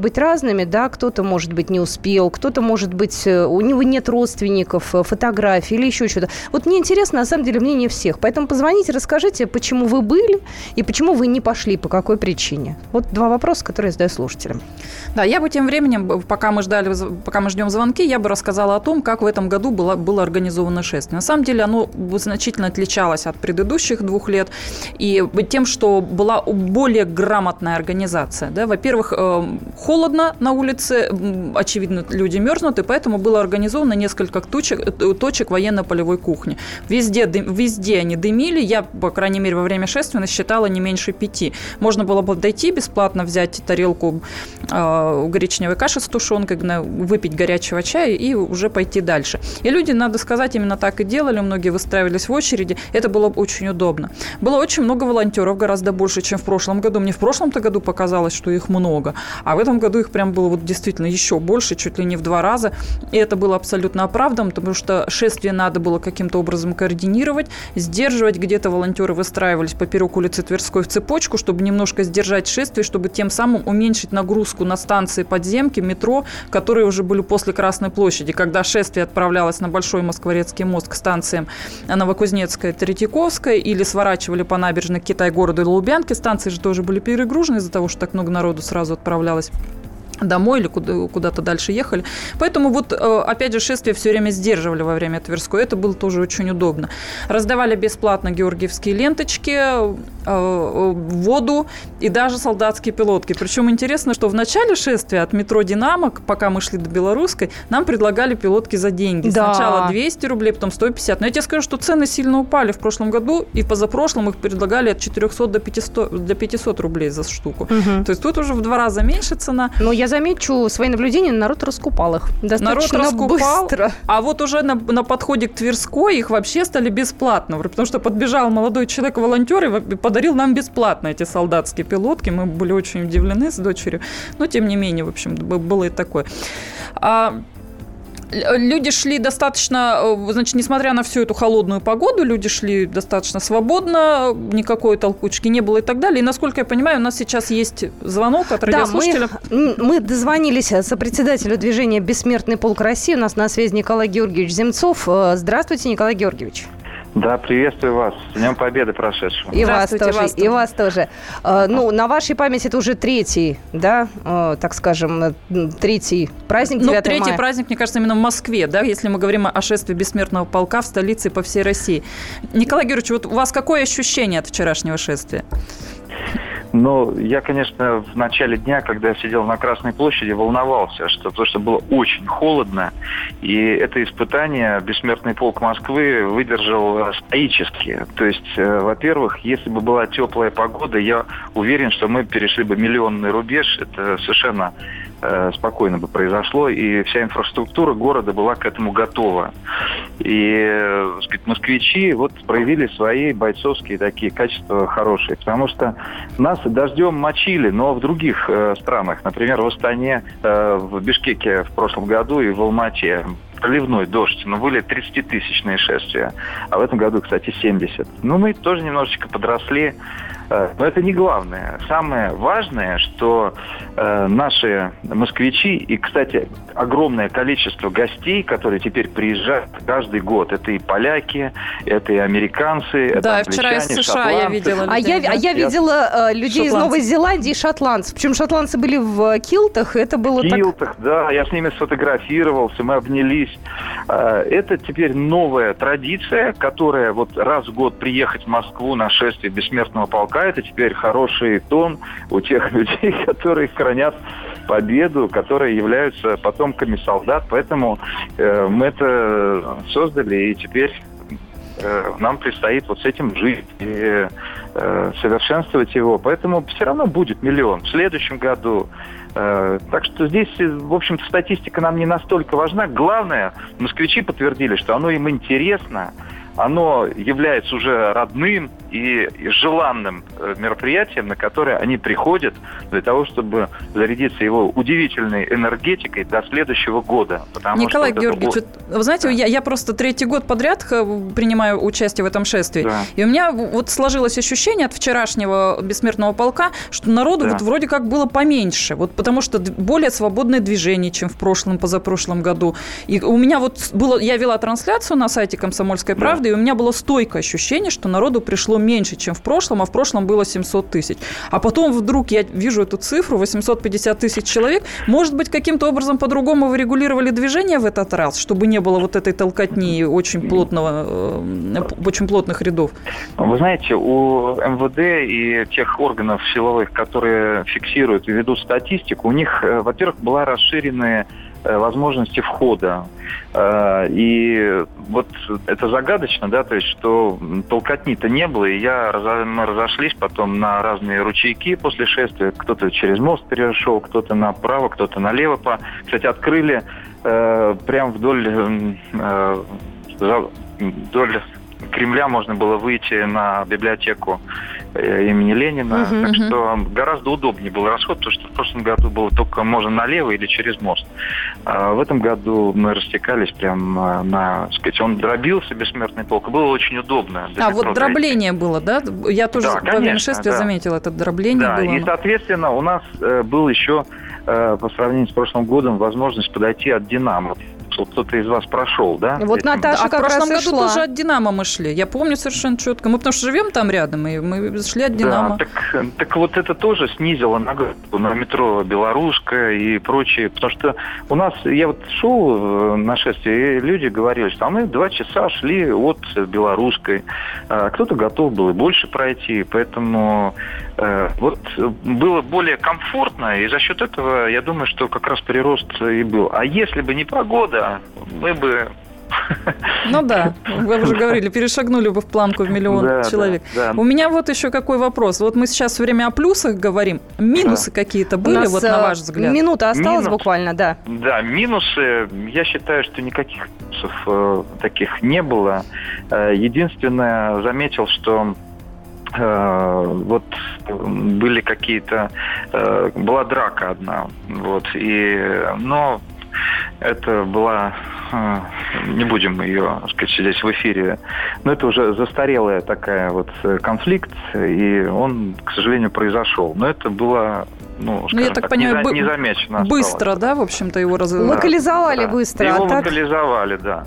быть разными, да, кто-то, может быть, не успел, кто-то, может быть, у него нет родственников, фотографий или еще что-то. Вот мне интересно, на самом деле, мнение всех. Поэтому позвоните, расскажите, почему вы были и почему вы не пошли ушли, по какой причине? Вот два вопроса, которые я задаю слушателям. Да, я бы тем временем, пока мы ждали, пока мы ждем звонки, я бы рассказала о том, как в этом году было, было организовано шествие. На самом деле оно значительно отличалось от предыдущих двух лет и тем, что была более грамотная организация. Да? Во-первых, э, холодно на улице, очевидно, люди мерзнут, и поэтому было организовано несколько точек, э, точек военно-полевой кухни. Везде, везде они дымили, я, по крайней мере, во время шествия насчитала не меньше пяти. Можно было бы дойти бесплатно, взять тарелку э, гречневой каши с тушенкой, выпить горячего чая и уже пойти дальше. И люди, надо сказать, именно так и делали. Многие выстраивались в очереди. Это было очень удобно. Было очень много волонтеров, гораздо больше, чем в прошлом году. Мне в прошлом-то году показалось, что их много. А в этом году их прям было вот действительно еще больше, чуть ли не в два раза. И это было абсолютно оправданно, потому что шествие надо было каким-то образом координировать, сдерживать. Где-то волонтеры выстраивались поперек улицы Тверской в цепочку, чтобы чтобы немножко сдержать шествие, чтобы тем самым уменьшить нагрузку на станции подземки, метро, которые уже были после Красной площади, когда шествие отправлялось на Большой Москворецкий мост к станциям Новокузнецкая, Третьяковская, или сворачивали по набережной Китай-города и Лубянки, станции же тоже были перегружены из-за того, что так много народу сразу отправлялось домой или куда-то дальше ехали. Поэтому вот, э, опять же, шествие все время сдерживали во время Тверской. Это было тоже очень удобно. Раздавали бесплатно георгиевские ленточки, э, э, воду и даже солдатские пилотки. Причем интересно, что в начале шествия от метро «Динамо», пока мы шли до Белорусской, нам предлагали пилотки за деньги. Да. Сначала 200 рублей, потом 150. Но я тебе скажу, что цены сильно упали в прошлом году, и позапрошлом их предлагали от 400 до 500, до 500 рублей за штуку. Угу. То есть тут уже в два раза меньше цена. Но я замечу свои наблюдения, народ раскупал их достаточно народ раскупал, быстро. А вот уже на, на подходе к Тверской их вообще стали бесплатно, потому что подбежал молодой человек-волонтер и подарил нам бесплатно эти солдатские пилотки. Мы были очень удивлены с дочерью, но тем не менее, в общем, было и такое. А, люди шли достаточно, э, значит, несмотря на всю эту холодную погоду, люди шли достаточно свободно, никакой толкучки не было и так далее. И, насколько я понимаю, у нас сейчас есть звонок от радиослушателя. Да, мы, мы дозвонились председателю движения «Бессмертный полк России». У нас на связи Николай Георгиевич Земцов. Э, здравствуйте, Николай Георгиевич. Да, приветствую вас. С Днем Победы прошедшего. И вас тоже. Вас и вас тоже. Э, ну, на вашей памяти это уже третий, да, э, так скажем, э, третий праздник 9 Ну, третий мая. праздник, мне кажется, именно в Москве, да, если мы говорим о шествии бессмертного полка в столице и по всей России. Николай Георгиевич, вот у вас какое ощущение от вчерашнего шествия? Но я, конечно, в начале дня, когда я сидел на Красной площади, волновался, что, потому что было очень холодно. И это испытание бессмертный полк Москвы выдержал стоически. То есть, э, во-первых, если бы была теплая погода, я уверен, что мы перешли бы миллионный рубеж. Это совершенно спокойно бы произошло, и вся инфраструктура города была к этому готова. И, э, сказать, москвичи вот проявили свои бойцовские такие качества хорошие, потому что нас дождем мочили, но в других э, странах, например, в Астане, э, в Бишкеке в прошлом году и в Алмате проливной дождь, но были 30-тысячные шествия, а в этом году, кстати, 70. Ну, мы тоже немножечко подросли, Э, но это не главное. Самое важное, что э, наши москвичи, и, кстати, огромное количество гостей, которые теперь приезжают каждый год, это и поляки, это и американцы, это Да, вчера из США шотландцы. я видела людей. А я, а я видела э, людей из Новой Зеландии и шотландцев. Причем шотландцы были в килтах, это было в килтах, так... да, я с ними сфотографировался, мы обнялись. Э, это теперь новая традиция, которая вот раз в год приехать в Москву на шествие бессмертного полка, это теперь хороший тон у тех <laughs> людей, которые хранят победу, которые являются потомками солдат. Поэтому э, мы это создали, и теперь э, нам предстоит вот с этим жить и э, совершенствовать его. Поэтому все равно будет миллион в следующем году. Э, так что здесь, в общем-то, статистика нам не настолько важна. Главное, москвичи подтвердили, что оно им интересно, оно является уже родным и желанным э, мероприятием, на которое они приходят для того, чтобы зарядиться его удивительной энергетикой до следующего года. Николай Георгиевич, это... вы знаете, да. я, я просто третий год подряд принимаю участие в этом шествии, да. и у меня вот сложилось ощущение от вчерашнего бессмертного полка, что народу да. вот вроде как было поменьше, вот потому что более свободное движение, чем в прошлом, позапрошлом году. И у меня вот было, я вела трансляцию на сайте «Комсомольской правды», да. и у меня было стойкое ощущение, что народу пришло меньше, чем в прошлом, а в прошлом было 700 тысяч. А потом вдруг я вижу эту цифру, 850 тысяч человек. Может быть, каким-то образом по-другому вы регулировали движение в этот раз, чтобы не было вот этой толкотни очень, плотного, э, очень плотных рядов? Вы знаете, у МВД и тех органов силовых, которые фиксируют и ведут статистику, у них, э, во-первых, была расширенная возможности входа. Э, и вот это загадочно, да, то есть, что толкотни-то не было, и я, мы разошлись потом на разные ручейки после шествия. Кто-то через мост перешел, кто-то направо, кто-то налево. Кстати, открыли э, прям вдоль, э, вдоль Кремля можно было выйти на библиотеку Э, имени Ленина. Угу, так угу. что гораздо удобнее был расход, потому что в прошлом году было только можно налево или через мост. А в этом году мы растекались прям э, на, сказать, он дробился, бессмертный полк. Было очень удобно. А вот дробление было, да? Я тоже да, во шествия да. заметила это дробление да, было. И, соответственно, у нас э, был еще по сравнению с прошлым годом возможность подойти от «Динамо» вот кто-то из вас прошел, да? Вот Наташа а как в прошлом раз году шла. тоже от «Динамо» мы шли. Я помню совершенно четко. Мы потому что живем там рядом, и мы шли от «Динамо». Да, так, так вот это тоже снизило нагрузку на метро «Белорусская» и прочее. Потому что у нас, я вот шел на шествие, и люди говорили, что а мы два часа шли от «Белорусской». А кто-то готов был и больше пройти, поэтому э, вот было более комфортно, и за счет этого, я думаю, что как раз прирост и был. А если бы не погода, мы бы ну да, <laughs> вы уже говорили, перешагнули бы в планку в миллион да, человек. Да, да. У меня вот еще какой вопрос. Вот мы сейчас все время о плюсах говорим. Минусы да. какие-то были, нас, вот на ваш взгляд? Минута осталась Минус, буквально, да. Да, минусы, я считаю, что никаких минусов э, таких не было. Э, единственное, заметил, что э, вот были какие-то, э, была драка одна, вот, и, но это была, э, не будем ее сказать здесь в эфире, но это уже застарелая такая вот э, конфликт, и он, к сожалению, произошел. Но это было ну, ну, я так, так понимаю, не, незамечено Быстро, да, в общем-то, его развивали? Локализовали да. быстро. Его а так... локализовали, да.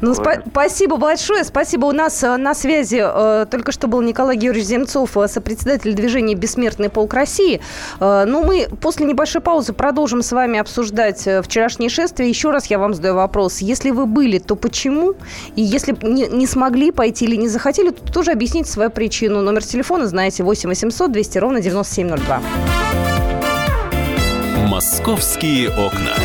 Ну, спа- спасибо большое, спасибо. У нас э, на связи э, только что был Николай Георгиевич Земцов, э, сопредседатель движения «Бессмертный полк России». Э, но мы после небольшой паузы продолжим с вами обсуждать э, вчерашнее шествие. Еще раз я вам задаю вопрос. Если вы были, то почему? И если не, не смогли пойти или не захотели, то тоже объясните свою причину. Номер телефона знаете 8 800 200 ровно 9702. Московские окна.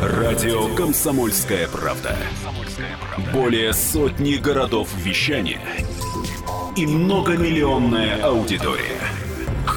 Радио Комсомольская правда". Более сотни городов вещания и многомиллионная аудитория.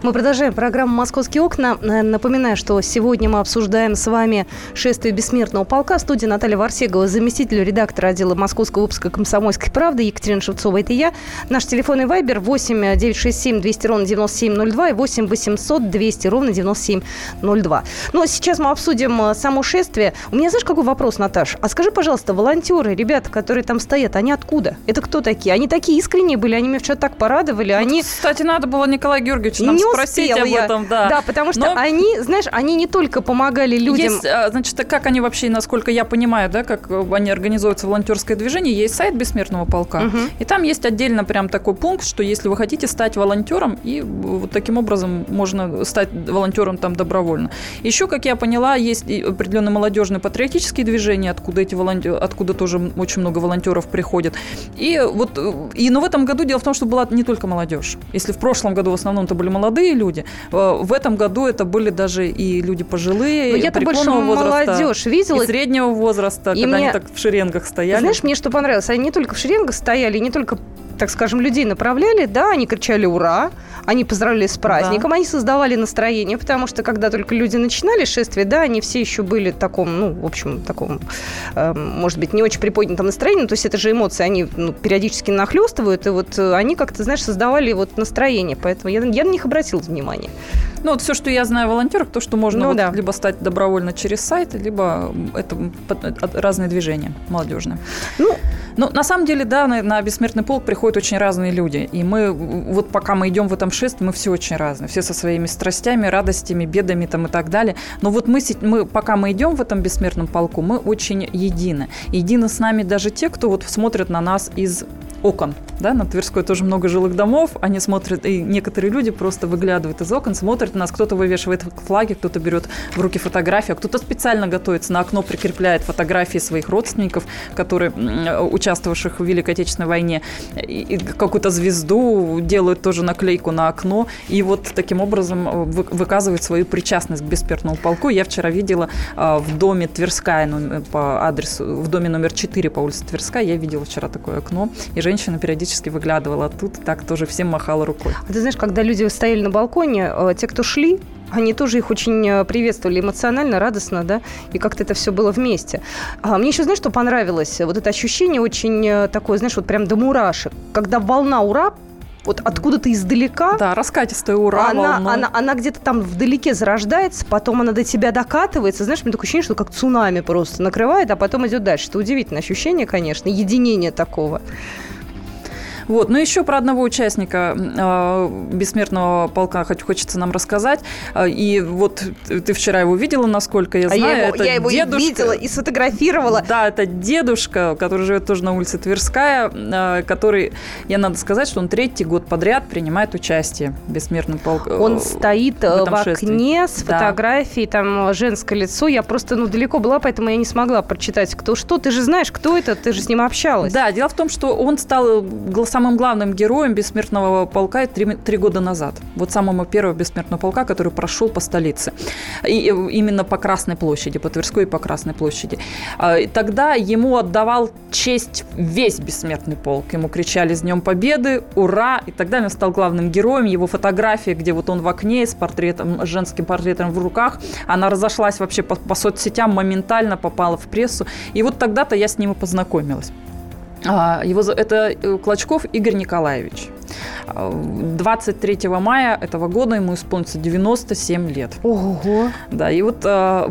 Мы продолжаем программу «Московские окна». Э, напоминаю, что сегодня мы обсуждаем с вами шествие бессмертного полка. В студии Наталья Варсегова, заместитель редактора отдела московского выпуска «Комсомольской правды» Екатерина Шевцова. Это я. Наш телефон и вайбер 8 967 200 ровно 9702 и 8 800 200 ровно 9702. Ну, а сейчас мы обсудим э, само шествие. У меня, знаешь, какой вопрос, Наташ? А скажи, пожалуйста, волонтеры, ребята, которые там стоят, они откуда? Это кто такие? Они такие искренние были, они меня вчера так порадовали. Вот, они... Кстати, надо было Николай Георгиевич нам не спросить об этом, да. Да, потому что Но... они, знаешь, они не только помогали людям... Есть, а, значит, как они вообще, насколько я понимаю, да, как они организуются волонтерское движение, есть сайт Бессмертного полка, угу. и там есть отдельно прям такой пункт, что если вы хотите стать волонтером, и вот таким образом можно стать волонтером там добровольно. Еще, как я поняла, есть определенные молодежные патриотические движения, откуда эти волонтеры, откуда тоже очень много волонтеров приходит. И вот, и, но в этом году дело в том, что была не только молодежь. Если в прошлом году в основном это были молодые люди, э, в этом году это были даже и люди пожилые, Но я-то больше возраста, молодежь видела. И среднего возраста, и когда мне... они так в шеренгах стояли. Знаешь, мне что понравилось? Они не только в шеренгах стояли, не только так скажем, людей направляли, да, они кричали «Ура!», они поздравляли с праздником, да. они создавали настроение, потому что когда только люди начинали шествие, да, они все еще были в таком, ну, в общем, таком, э, может быть, не очень приподнятом настроении, то есть это же эмоции, они ну, периодически нахлестывают, и вот э, они как-то, знаешь, создавали вот настроение, поэтому я, я на них обратила внимание. Ну, вот все, что я знаю о волонтерах, то, что можно ну, вот да. либо стать добровольно через сайт, либо это разные движения молодежные. Ну, ну, на самом деле, да, на, на бессмертный полк приходят очень разные люди. И мы, вот пока мы идем в этом шествии, мы все очень разные. Все со своими страстями, радостями, бедами там и так далее. Но вот мы, мы пока мы идем в этом бессмертном полку, мы очень едины. Едины с нами даже те, кто вот смотрит на нас из окон. Да, на Тверской тоже много жилых домов, они смотрят, и некоторые люди просто выглядывают из окон, смотрят на нас, кто-то вывешивает флаги, кто-то берет в руки фотографию, а кто-то специально готовится, на окно прикрепляет фотографии своих родственников, которые, участвовавших в Великой Отечественной войне, и какую-то звезду делают тоже наклейку на окно, и вот таким образом э, выказывают свою причастность к бессмертному полку. Я вчера видела э, в доме Тверская ну, по адресу, в доме номер 4 по улице Тверская, я видела вчера такое окно, и женщина периодически выглядывала оттуда, так тоже всем махала рукой. А ты знаешь, когда люди стояли на балконе, э, те, кто шли, они тоже их очень э, приветствовали эмоционально, радостно, да, и как-то это все было вместе. А мне еще, знаешь, что понравилось? Вот это ощущение очень э, такое, знаешь, вот прям до мурашек. Когда волна «Ура» вот откуда-то издалека. Да, раскатистая ура она, она, она, она где-то там вдалеке зарождается, потом она до тебя докатывается. Знаешь, мне такое ощущение, что как цунами просто накрывает, а потом идет дальше. Это удивительное ощущение, конечно, единение такого. Вот. Но еще про одного участника э, бессмертного полка хоть хочется нам рассказать. Э, и вот ты вчера его видела, насколько я а знаю. Я его, это я его дедушка, и видела, и сфотографировала. Да, это дедушка, который живет тоже на улице Тверская, э, который, я надо сказать, что он третий год подряд принимает участие в бессмертном полке. Он стоит в, в окне с фотографией, да. там женское лицо. Я просто ну, далеко была, поэтому я не смогла прочитать, кто что. Ты же знаешь, кто это, ты же с ним общалась. Да, дело в том, что он стал голосом самым главным героем бессмертного полка три, три года назад. Вот самого первого бессмертного полка, который прошел по столице. И именно по Красной площади, по Тверской и по Красной площади. А, тогда ему отдавал честь весь бессмертный полк. Ему кричали «С Днем Победы! Ура!» И тогда он стал главным героем. Его фотография, где вот он в окне с портретом, с женским портретом в руках, она разошлась вообще по, по соцсетям, моментально попала в прессу. И вот тогда-то я с ним и познакомилась. А, его, это э, Клочков Игорь Николаевич. 23 а, мая этого года ему исполнится 97 лет. Ого! Да, и вот э,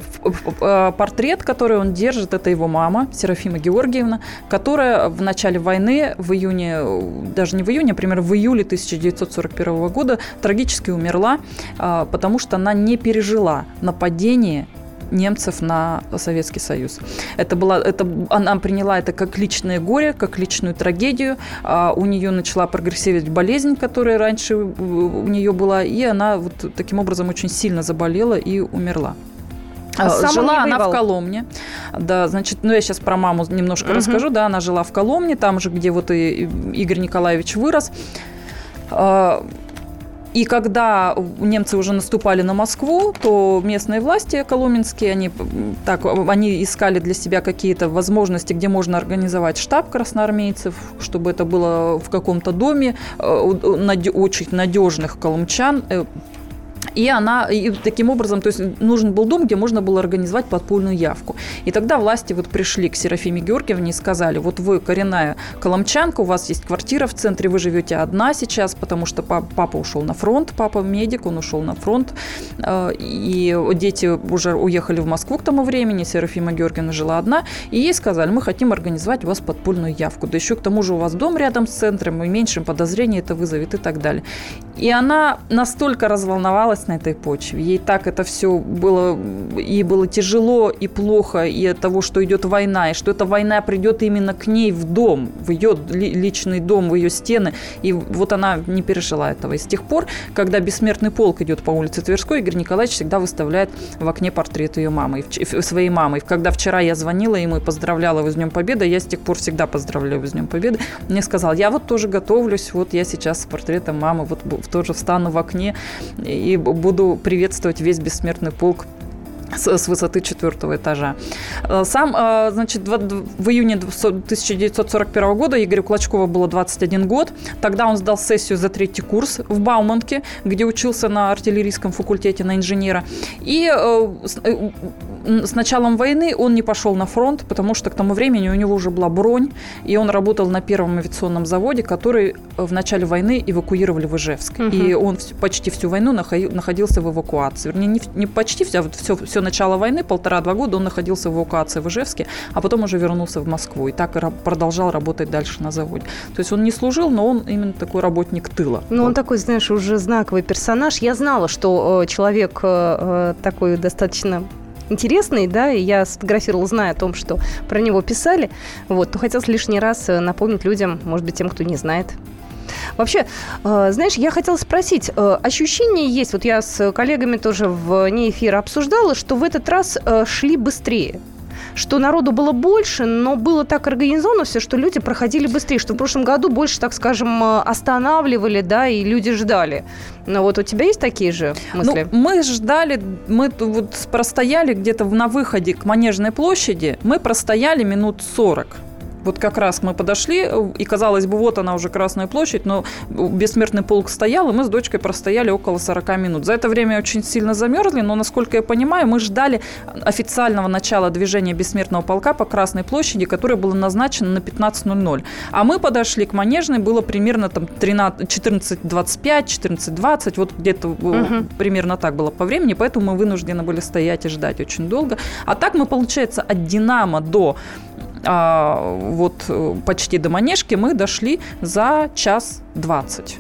э, портрет, который он держит, это его мама, Серафима Георгиевна, которая в начале войны, в июне, даже не в июне, а примерно в июле 1941 года трагически умерла, э, потому что она не пережила нападение немцев на Советский Союз. Это была, это, она приняла это как личное горе, как личную трагедию. А у нее начала прогрессировать болезнь, которая раньше у нее была, и она вот таким образом очень сильно заболела и умерла. А а жила она в Коломне. Да, значит, ну я сейчас про маму немножко угу. расскажу. Да, она жила в Коломне, там же, где вот и Игорь Николаевич вырос. И когда немцы уже наступали на Москву, то местные власти коломенские, они, так, они искали для себя какие-то возможности, где можно организовать штаб красноармейцев, чтобы это было в каком-то доме очень надежных колумчан, и она, и таким образом, то есть нужен был дом, где можно было организовать подпольную явку. И тогда власти вот пришли к Серафиме Георгиевне и сказали, вот вы коренная коломчанка, у вас есть квартира в центре, вы живете одна сейчас, потому что папа ушел на фронт, папа медик, он ушел на фронт, э, и дети уже уехали в Москву к тому времени, Серафима Георгиевна жила одна, и ей сказали, мы хотим организовать у вас подпольную явку, да еще к тому же у вас дом рядом с центром, и меньшим подозрений это вызовет и так далее. И она настолько разволновалась, на этой почве. Ей так это все было, ей было тяжело и плохо, и от того, что идет война, и что эта война придет именно к ней в дом, в ее личный дом, в ее стены. И вот она не пережила этого. И с тех пор, когда бессмертный полк идет по улице Тверской, Игорь Николаевич всегда выставляет в окне портрет ее мамы, своей мамы. Когда вчера я звонила ему и поздравляла его с Днем Победы, я с тех пор всегда поздравляю его с Днем Победы, мне сказал, я вот тоже готовлюсь, вот я сейчас с портретом мамы, вот тоже встану в окне и буду приветствовать весь бессмертный полк с, высоты четвертого этажа. Э, сам, э, значит, в июне 1941 года Игорю Клочкову было 21 год. Тогда он сдал сессию за третий курс в Бауманке, где учился на артиллерийском факультете на инженера. И э, с началом войны он не пошел на фронт, потому что к тому времени у него уже была бронь, и он работал на первом авиационном заводе, который в начале войны эвакуировали в Ижевск. Угу. И он почти всю войну находился в эвакуации. Вернее, не, не почти, а вот все, все начало войны, полтора-два года он находился в эвакуации в Ижевске, а потом уже вернулся в Москву. И так и продолжал работать дальше на заводе. То есть он не служил, но он именно такой работник тыла. Ну, он такой, знаешь, уже знаковый персонаж. Я знала, что э, человек э, э такой достаточно интересный, да, и я сфотографировала, зная о том, что про него писали. Вот, но хотелось лишний раз э, напомнить людям, может быть, тем, кто не знает. Вообще, э, знаешь, я хотела спросить, э, ощущение есть, вот я с коллегами тоже вне эфира обсуждала, что в этот раз шли быстрее что народу было больше, но было так организовано все, что люди проходили быстрее, что в прошлом году больше, так скажем, останавливали, да, и люди ждали. Но вот у тебя есть такие же мысли? Ну, мы ждали, мы вот простояли где-то на выходе к Манежной площади, мы простояли минут 40 вот как раз мы подошли, и казалось бы, вот она уже Красная площадь, но бессмертный полк стоял, и мы с дочкой простояли около 40 минут. За это время очень сильно замерзли, но, насколько я понимаю, мы ждали официального начала движения бессмертного полка по Красной площади, которое было назначено на 15.00. А мы подошли к Манежной, было примерно там 14.25, 14.20, вот где-то угу. примерно так было по времени, поэтому мы вынуждены были стоять и ждать очень долго. А так мы, получается, от Динамо до а, вот э, почти до Манежки мы дошли за час двадцать.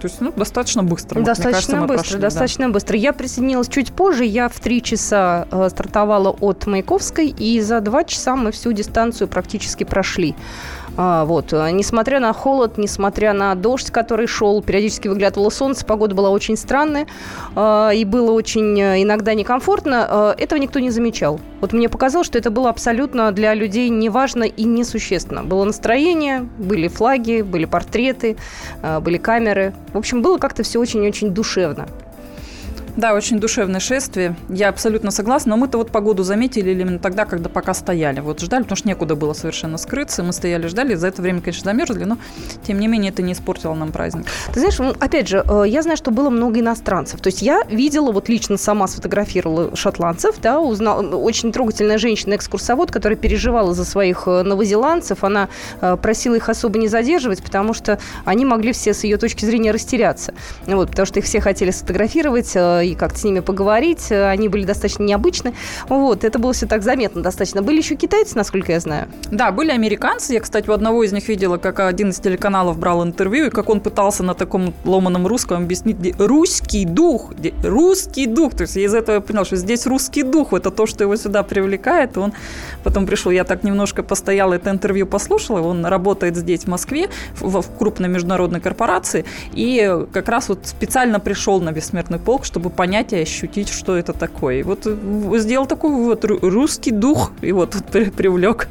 То есть, ну, достаточно быстро. Достаточно кажется, быстро, прошли, достаточно да. быстро. Я присоединилась чуть позже. Я в три часа э, стартовала от Маяковской, и за два часа мы всю дистанцию практически прошли. А, вот. Э, несмотря на холод, несмотря на дождь, который шел, периодически выглядывало солнце, погода была очень странная, а, и было очень э, иногда некомфортно, а, этого никто не замечал. Вот мне показалось, что это было абсолютно для людей неважно и несущественно. Было настроение, были флаги, были портреты, были камеры. В общем, было как-то все очень-очень душевно. Да, очень душевное шествие. Я абсолютно согласна. Но мы-то вот погоду заметили именно тогда, когда пока стояли. Вот ждали, потому что некуда было совершенно скрыться. Мы стояли, ждали. За это время, конечно, замерзли, но тем не менее это не испортило нам праздник. Ты знаешь, опять же, э, я знаю, что было много иностранцев. То есть я видела, вот лично сама сфотографировала шотландцев, да, узнала, очень трогательная женщина-экскурсовод, которая переживала за своих э, новозеландцев. Она э, просила их особо не задерживать, потому что они могли все с ее точки зрения растеряться. Вот, потому что их все хотели сфотографировать и как-то с ними поговорить. Они были достаточно необычны. Вот, это было все так заметно достаточно. Были еще китайцы, насколько я знаю. Да, были американцы. Я, кстати, у одного из них видела, как один из телеканалов брал интервью, и как он пытался на таком ломаном русском объяснить русский дух, русский дух. То есть я из этого понял, что здесь русский дух, это то, что его сюда привлекает. И он потом пришел, я так немножко постояла, это интервью послушала, он работает здесь, в Москве, в, в крупной международной корпорации, и как раз вот специально пришел на Бессмертный полк, чтобы понять и ощутить, что это такое. И вот э, сделал такой вот русский дух, и вот <laughs> привлек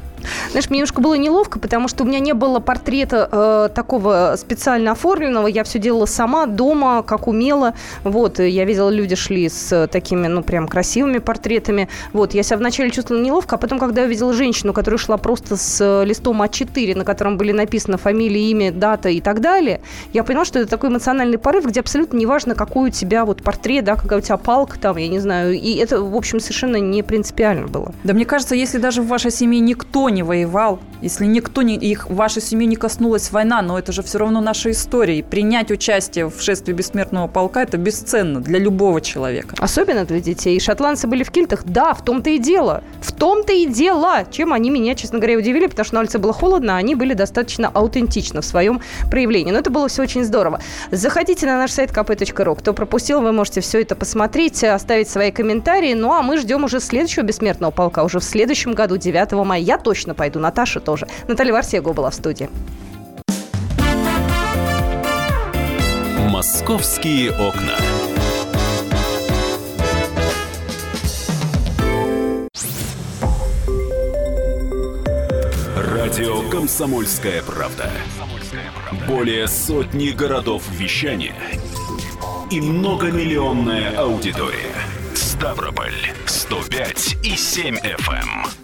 Знаешь, мне немножко было неловко, потому что у меня не было портрета э, такого специально оформленного. Я все делала сама, дома, как умела. Вот, я видела, люди шли с такими, ну, прям красивыми портретами. Вот, я себя вначале чувствовала неловко, а потом, когда я увидела женщину, которая шла просто с листом А4, на котором были написаны фамилия, имя, дата и так далее, я поняла, что это такой эмоциональный порыв, где абсолютно неважно, какой у тебя вот портрет, да, какая у тебя палка там, я не знаю. И это, в общем, совершенно не принципиально было. Да мне кажется, если даже в вашей семье никто не воевал, если никто не, их, вашей семьи не коснулась война, но это же все равно наша история. И принять участие в шествии бессмертного полка – это бесценно для любого человека. Особенно для детей. И шотландцы были в кильтах? Да, в том-то и дело. В том-то и дело. Чем они меня, честно говоря, удивили, потому что на улице было холодно, а они были достаточно аутентичны в своем проявлении. Но это было все очень здорово. Заходите на наш сайт kp.ru. Кто пропустил, вы можете все это посмотреть, оставить свои комментарии. Ну, а мы ждем уже следующего бессмертного полка уже в следующем году, 9 мая. Я точно пойду, Наташа тоже. Наталья Варсего была в студии. «Московские окна». Радио «Комсомольская правда». Более сотни городов вещания и многомиллионная аудитория. Ставрополь 105 и 7 FM.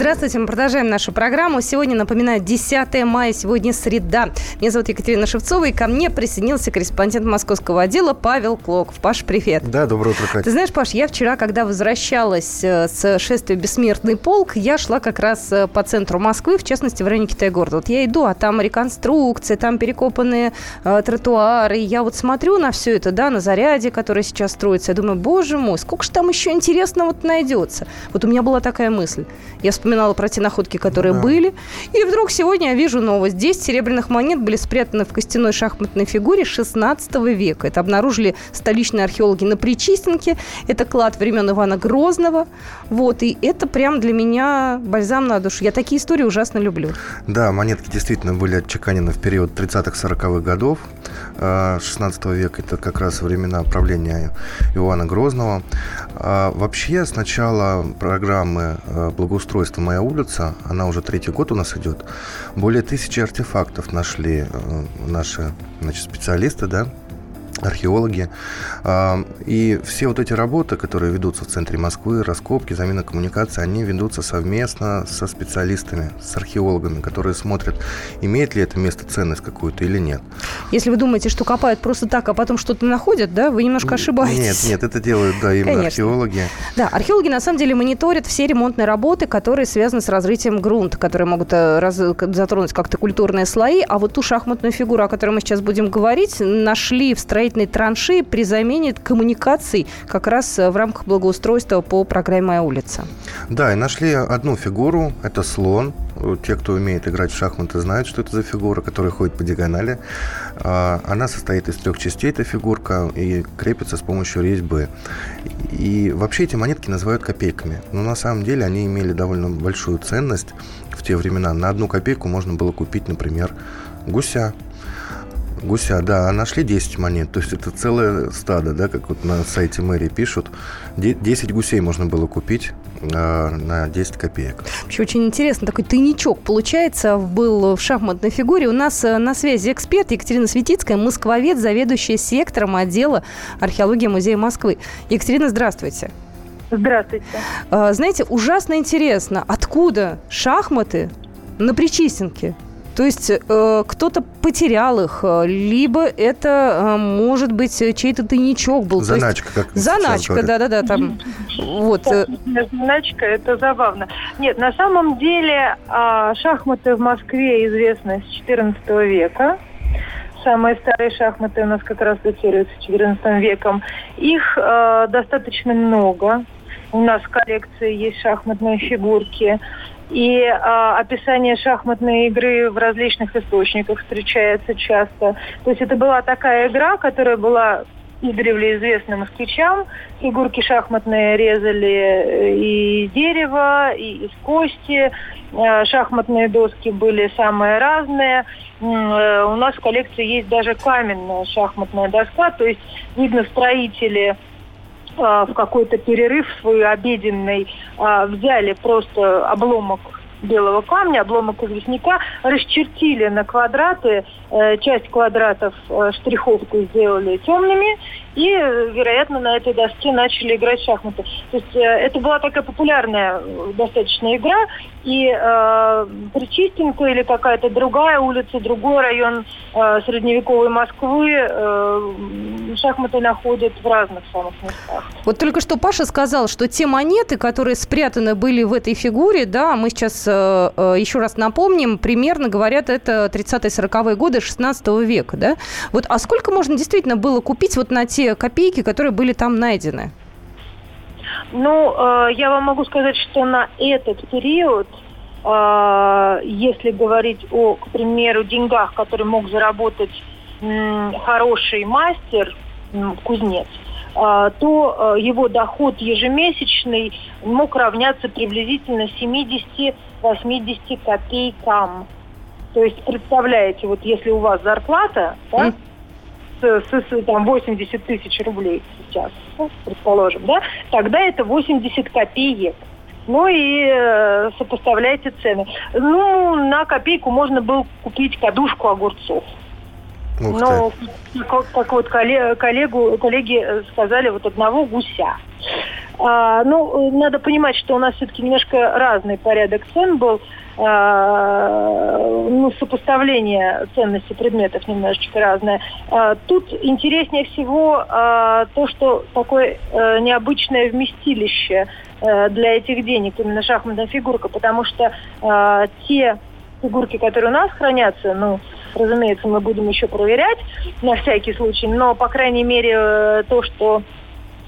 Здравствуйте, мы продолжаем нашу программу. Сегодня, напоминаю, 10 мая, сегодня среда. Меня зовут Екатерина Шевцова, и ко мне присоединился корреспондент московского отдела Павел Клоков. Паш, привет. Да, доброе утро, Катя. Ты знаешь, Паш, я вчера, когда возвращалась э, с шествия «Бессмертный полк», я шла как раз э, по центру Москвы, в частности, в районе Китай-города. Вот я иду, а там реконструкция, там перекопанные э, тротуары. И я вот смотрю на все это, да, на заряде, который сейчас строится. Я думаю, боже мой, сколько же там еще интересного найдется. Вот у меня была такая мысль. Я вспоминала вспоминала про те находки, которые да. были. И вдруг сегодня я вижу новость. 10 серебряных монет были спрятаны в костяной шахматной фигуре 16 века. Это обнаружили столичные археологи на Причистенке. Это клад времен Ивана Грозного. Вот. И это прям для меня бальзам на душу. Я такие истории ужасно люблю. Да, монетки действительно были отчеканены в период 30-40-х годов 16 э, века. Это как раз времена правления Ивана Грозного. А вообще, с начала программы э, благоустройства это моя улица, она уже третий год у нас идет. Более тысячи артефактов нашли э, наши значит, специалисты, да, археологи. А, и все вот эти работы, которые ведутся в центре Москвы, раскопки, замена коммуникации, они ведутся совместно со специалистами, с археологами, которые смотрят, имеет ли это место ценность какую-то или нет. Если вы думаете, что копают просто так, а потом что-то находят, да, вы немножко ошибаетесь. Нет, нет, это делают, да, именно Конечно. археологи. Да, археологи на самом деле мониторят все ремонтные работы, которые связаны с разрытием грунта, которые могут э, раз, затронуть как-то культурные слои, а вот ту шахматную фигуру, о которой мы сейчас будем говорить, нашли в строительстве строительной траншеи при замене коммуникаций как раз э, в рамках благоустройства по программе «Моя улица». Да, и нашли одну фигуру, это слон. Те, кто умеет играть в шахматы, знают, что это за фигура, которая ходит по диагонали. А, она состоит из трех частей, эта фигурка, и крепится с помощью резьбы. И вообще эти монетки называют копейками. Но на самом деле они имели довольно большую ценность в те времена. На одну копейку можно было купить, например, гуся, Гуся, да, а нашли 10 монет. То есть это целое стадо, да, как вот на сайте мэрии пишут. 10 гусей можно было купить э, на 10 копеек. Вообще очень интересно, такой тайничок, получается, был в шахматной фигуре. У нас э, на связи эксперт Екатерина Светицкая, москвовед, заведующая сектором отдела археологии Музея Москвы. Екатерина, здравствуйте. Здравствуйте. Э, знаете, ужасно интересно, откуда шахматы на Причистенке? То есть э, кто-то потерял их, э, либо это, э, может быть, чей-то тайничок был. Заначка, как Заначка, да-да-да. Там, вот. Э. Заначка, это забавно. Нет, на самом деле э, шахматы в Москве известны с XIV века. Самые старые шахматы у нас как раз датируются XIV веком. Их э, достаточно много. У нас в коллекции есть шахматные фигурки. И э, описание шахматной игры в различных источниках встречается часто. То есть это была такая игра, которая была издревле известны москвичам. Фигурки шахматные резали э, и из дерева, и из кости. Э, шахматные доски были самые разные. Э, у нас в коллекции есть даже каменная шахматная доска, то есть, видно, строители в какой-то перерыв свой обеденный взяли просто обломок белого камня, обломок известняка, расчертили на квадраты, э, часть квадратов э, штриховку сделали темными, и, вероятно, на этой доске начали играть в шахматы. То есть э, это была такая популярная достаточно игра, и э, Причистенко или какая-то другая улица, другой район э, средневековой Москвы э, шахматы находят в разных самых местах. Вот только что Паша сказал, что те монеты, которые спрятаны были в этой фигуре, да, мы сейчас э, э еще раз напомним, примерно говорят, это 30-40-е годы 16 века, да? Вот, а сколько можно действительно было купить вот на те копейки, которые были там найдены? Ну, э, я вам могу сказать, что на этот период, э, если говорить о, к примеру, деньгах, которые мог заработать хороший мастер, кузнец, э, то его доход ежемесячный мог равняться приблизительно 70-80 копейкам. То есть, представляете, вот если у вас зарплата, да, с, с, там 80 тысяч рублей сейчас, ну, предположим, да, тогда это 80 копеек. Ну и э, сопоставляйте цены. Ну, на копейку можно было купить кадушку огурцов. Ну, как, как вот коллегу, коллеги сказали, вот одного гуся. А, ну, надо понимать, что у нас все-таки немножко разный порядок цен был. А, ну, сопоставление ценности предметов немножечко разное. А, тут интереснее всего а, то, что такое необычное вместилище для этих денег, именно шахматная фигурка, потому что те фигурки, которые у нас хранятся, ну, разумеется, мы будем еще проверять на всякий случай, но, по крайней мере, то, что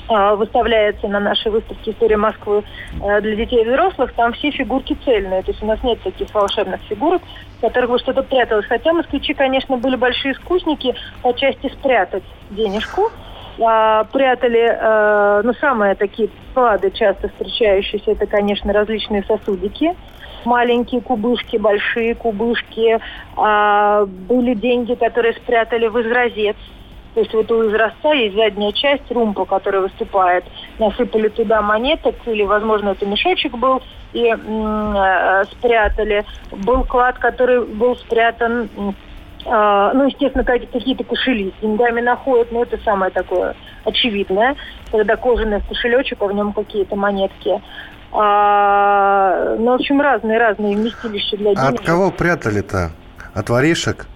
выставляется на нашей выставке «История Москвы» э, для детей и взрослых, там все фигурки цельные. То есть у нас нет таких волшебных фигурок, в которых бы что-то пряталось. Хотя москвичи, конечно, были большие искусники по части спрятать денежку. А, прятали, а, ну, самые такие клады часто встречающиеся, это, конечно, различные сосудики, маленькие кубышки, большие кубышки. А, были деньги, которые спрятали в изразец то есть вот у изразца есть задняя часть, румпа, которая выступает. Насыпали туда монеток, или, возможно, это мешочек был, и э, спрятали. Был клад, который был спрятан, э, ну, естественно, какие-то кошели с деньгами находят, но это самое такое очевидное, когда кожаный кошелечек, а в нем какие-то монетки. А, ну, в общем, разные-разные вместилища для денег. А от кого прятали-то? От воришек?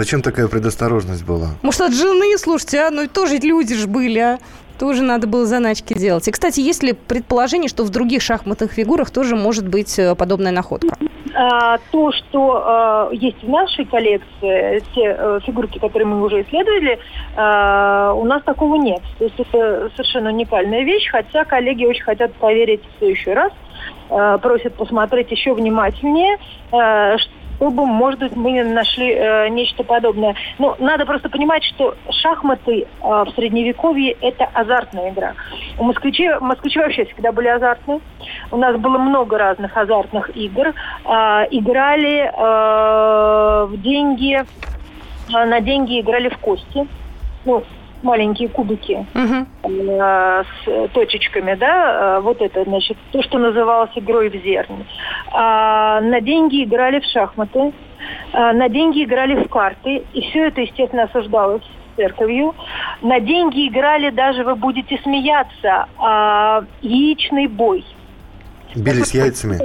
Зачем такая предосторожность была? Может, от жены, слушайте, а? Ну, тоже люди же были, а? Тоже надо было заначки делать. И, кстати, есть ли предположение, что в других шахматных фигурах тоже может быть э, подобная находка? А, то, что э, есть в нашей коллекции, те э, фигурки, которые мы уже исследовали, э, у нас такого нет. То есть это совершенно уникальная вещь, хотя коллеги очень хотят проверить все еще раз э, просят посмотреть еще внимательнее, э, чтобы, может быть, мы нашли э, нечто подобное. Но надо просто понимать, что шахматы э, в Средневековье – это азартная игра. У москвичей, москвичи вообще всегда были азартны. У нас было много разных азартных игр. Э, играли э, в деньги, э, на деньги играли в кости. Ну, маленькие кубики uh-huh. э, с точечками, да, э, вот это, значит, то, что называлось игрой в зерне. А, на деньги играли в шахматы, а, на деньги играли в карты, и все это, естественно, осуждалось церковью. На деньги играли даже, вы будете смеяться, а, яичный бой. Били с яйцами?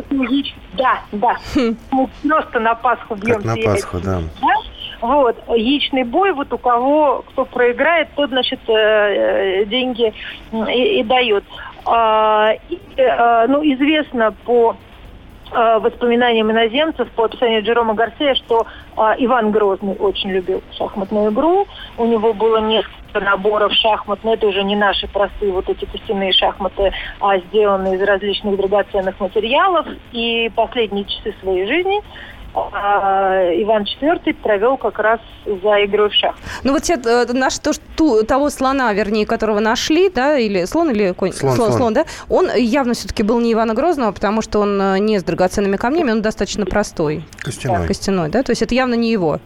Да, да. Хм. Мы просто на Пасху бьем Как на Пасху, да. да? Вот, яичный бой, вот у кого, кто проиграет, тот, значит, э, э, деньги и, и дает. А, и, а, ну, известно по воспоминаниям иноземцев по описанию Джерома Гарсея, что а, Иван Грозный очень любил шахматную игру. У него было несколько наборов шахмат, но это уже не наши простые вот эти костяные шахматы, а сделанные из различных драгоценных материалов. И последние часы своей жизни а Иван IV провел как раз за игрой в шах. Ну вот те, э, наш, то, что, того слона, вернее, которого нашли, да, или слон, или конь? Слон, слон, слон. слон, да, он явно все-таки был не Ивана Грозного, потому что он э, не с драгоценными камнями, он достаточно простой. Костяной. Костяной, да, то есть это явно не его.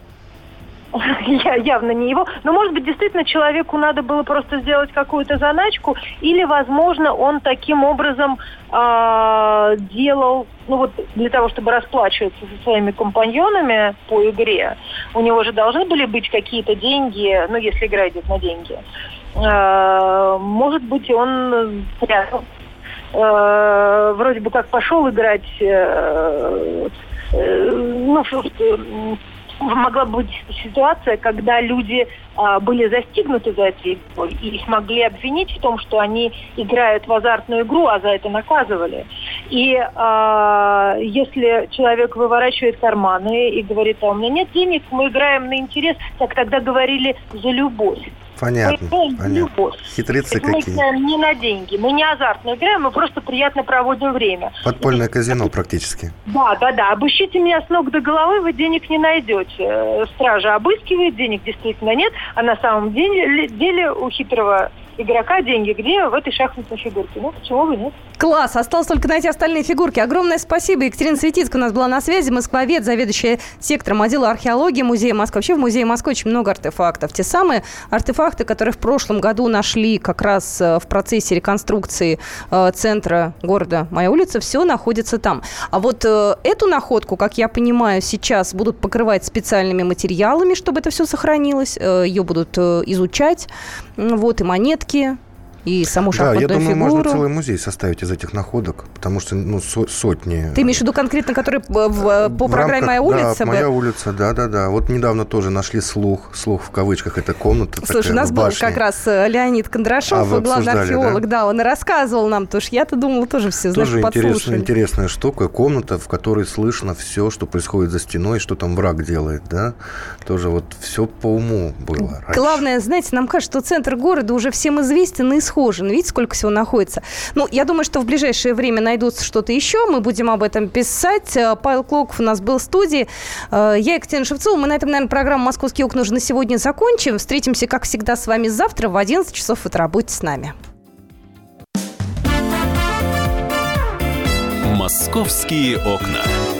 Я явно не его. Но, может быть, действительно человеку надо было просто сделать какую-то заначку, или, возможно, он таким образом а, делал, ну вот для того, чтобы расплачиваться со своими компаньонами по игре, у него же должны были быть какие-то деньги, ну, если игра идет на деньги. А, может быть, он прятал. А, вроде бы как пошел играть, э, э, ну, могла быть ситуация, когда люди а, были застигнуты за этой игрой и их могли обвинить в том, что они играют в азартную игру, а за это наказывали. И а, если человек выворачивает карманы и говорит, а у меня нет денег, мы играем на интерес, так тогда говорили за любовь. Понятно, Мы играем за понятно. любовь. Хитрецы мы какие. играем не на деньги, мы не азартно играем, мы просто приятно проводим время. Подпольное казино практически. Да, да, да. Обыщите меня с ног до головы, вы денег не найдете. Э, Стража обыскивает, денег действительно нет, а на самом деле, деле у хитрого игрока деньги где? В этой шахматной фигурке. Ну, почему бы нет? Класс! Осталось только найти остальные фигурки. Огромное спасибо. Екатерина Светицкая у нас была на связи. Москвовед, заведующая сектором отдела археологии Музея Москвы. Вообще в Музее Москвы очень много артефактов. Те самые артефакты, которые в прошлом году нашли как раз э, в процессе реконструкции э, центра города «Моя улица», все находится там. А вот э, эту находку, как я понимаю, сейчас будут покрывать специальными материалами, чтобы это все сохранилось. Ее будут изучать. Вот и монетки, и саму Да, шахматную я думаю, фигуру. можно целый музей составить из этих находок, потому что ну, со- сотни. Ты имеешь в виду конкретно, который в- в- по В программе рамках- «Моя улица»? Да, моя улица, да, да, да. Вот недавно тоже нашли слух, слух в кавычках, это комната. Слушай, такая у нас был как раз э, Леонид Кондрашов, А, главный археолог, да? он и рассказывал нам, потому что я-то думала тоже все, знаешь, Тоже интересная, интересная штука. Комната, в которой слышно все, что происходит за стеной, что там враг делает, да? Тоже вот все по уму было. раньше. Главное, знаете, нам кажется, что центр города уже всем известен и схожен. Видите, сколько всего находится. Ну, я думаю, что в ближайшее время найдутся что-то еще. Мы будем об этом писать. Э, Павел Клоков у нас был в студии. Э, Я Екатерина Шевцова. Мы на этом, наверное, программу «Московские окна» уже на сегодня закончим. Встретимся, как всегда, с вами завтра в 11 часов утра. Будьте с нами. «Московские окна».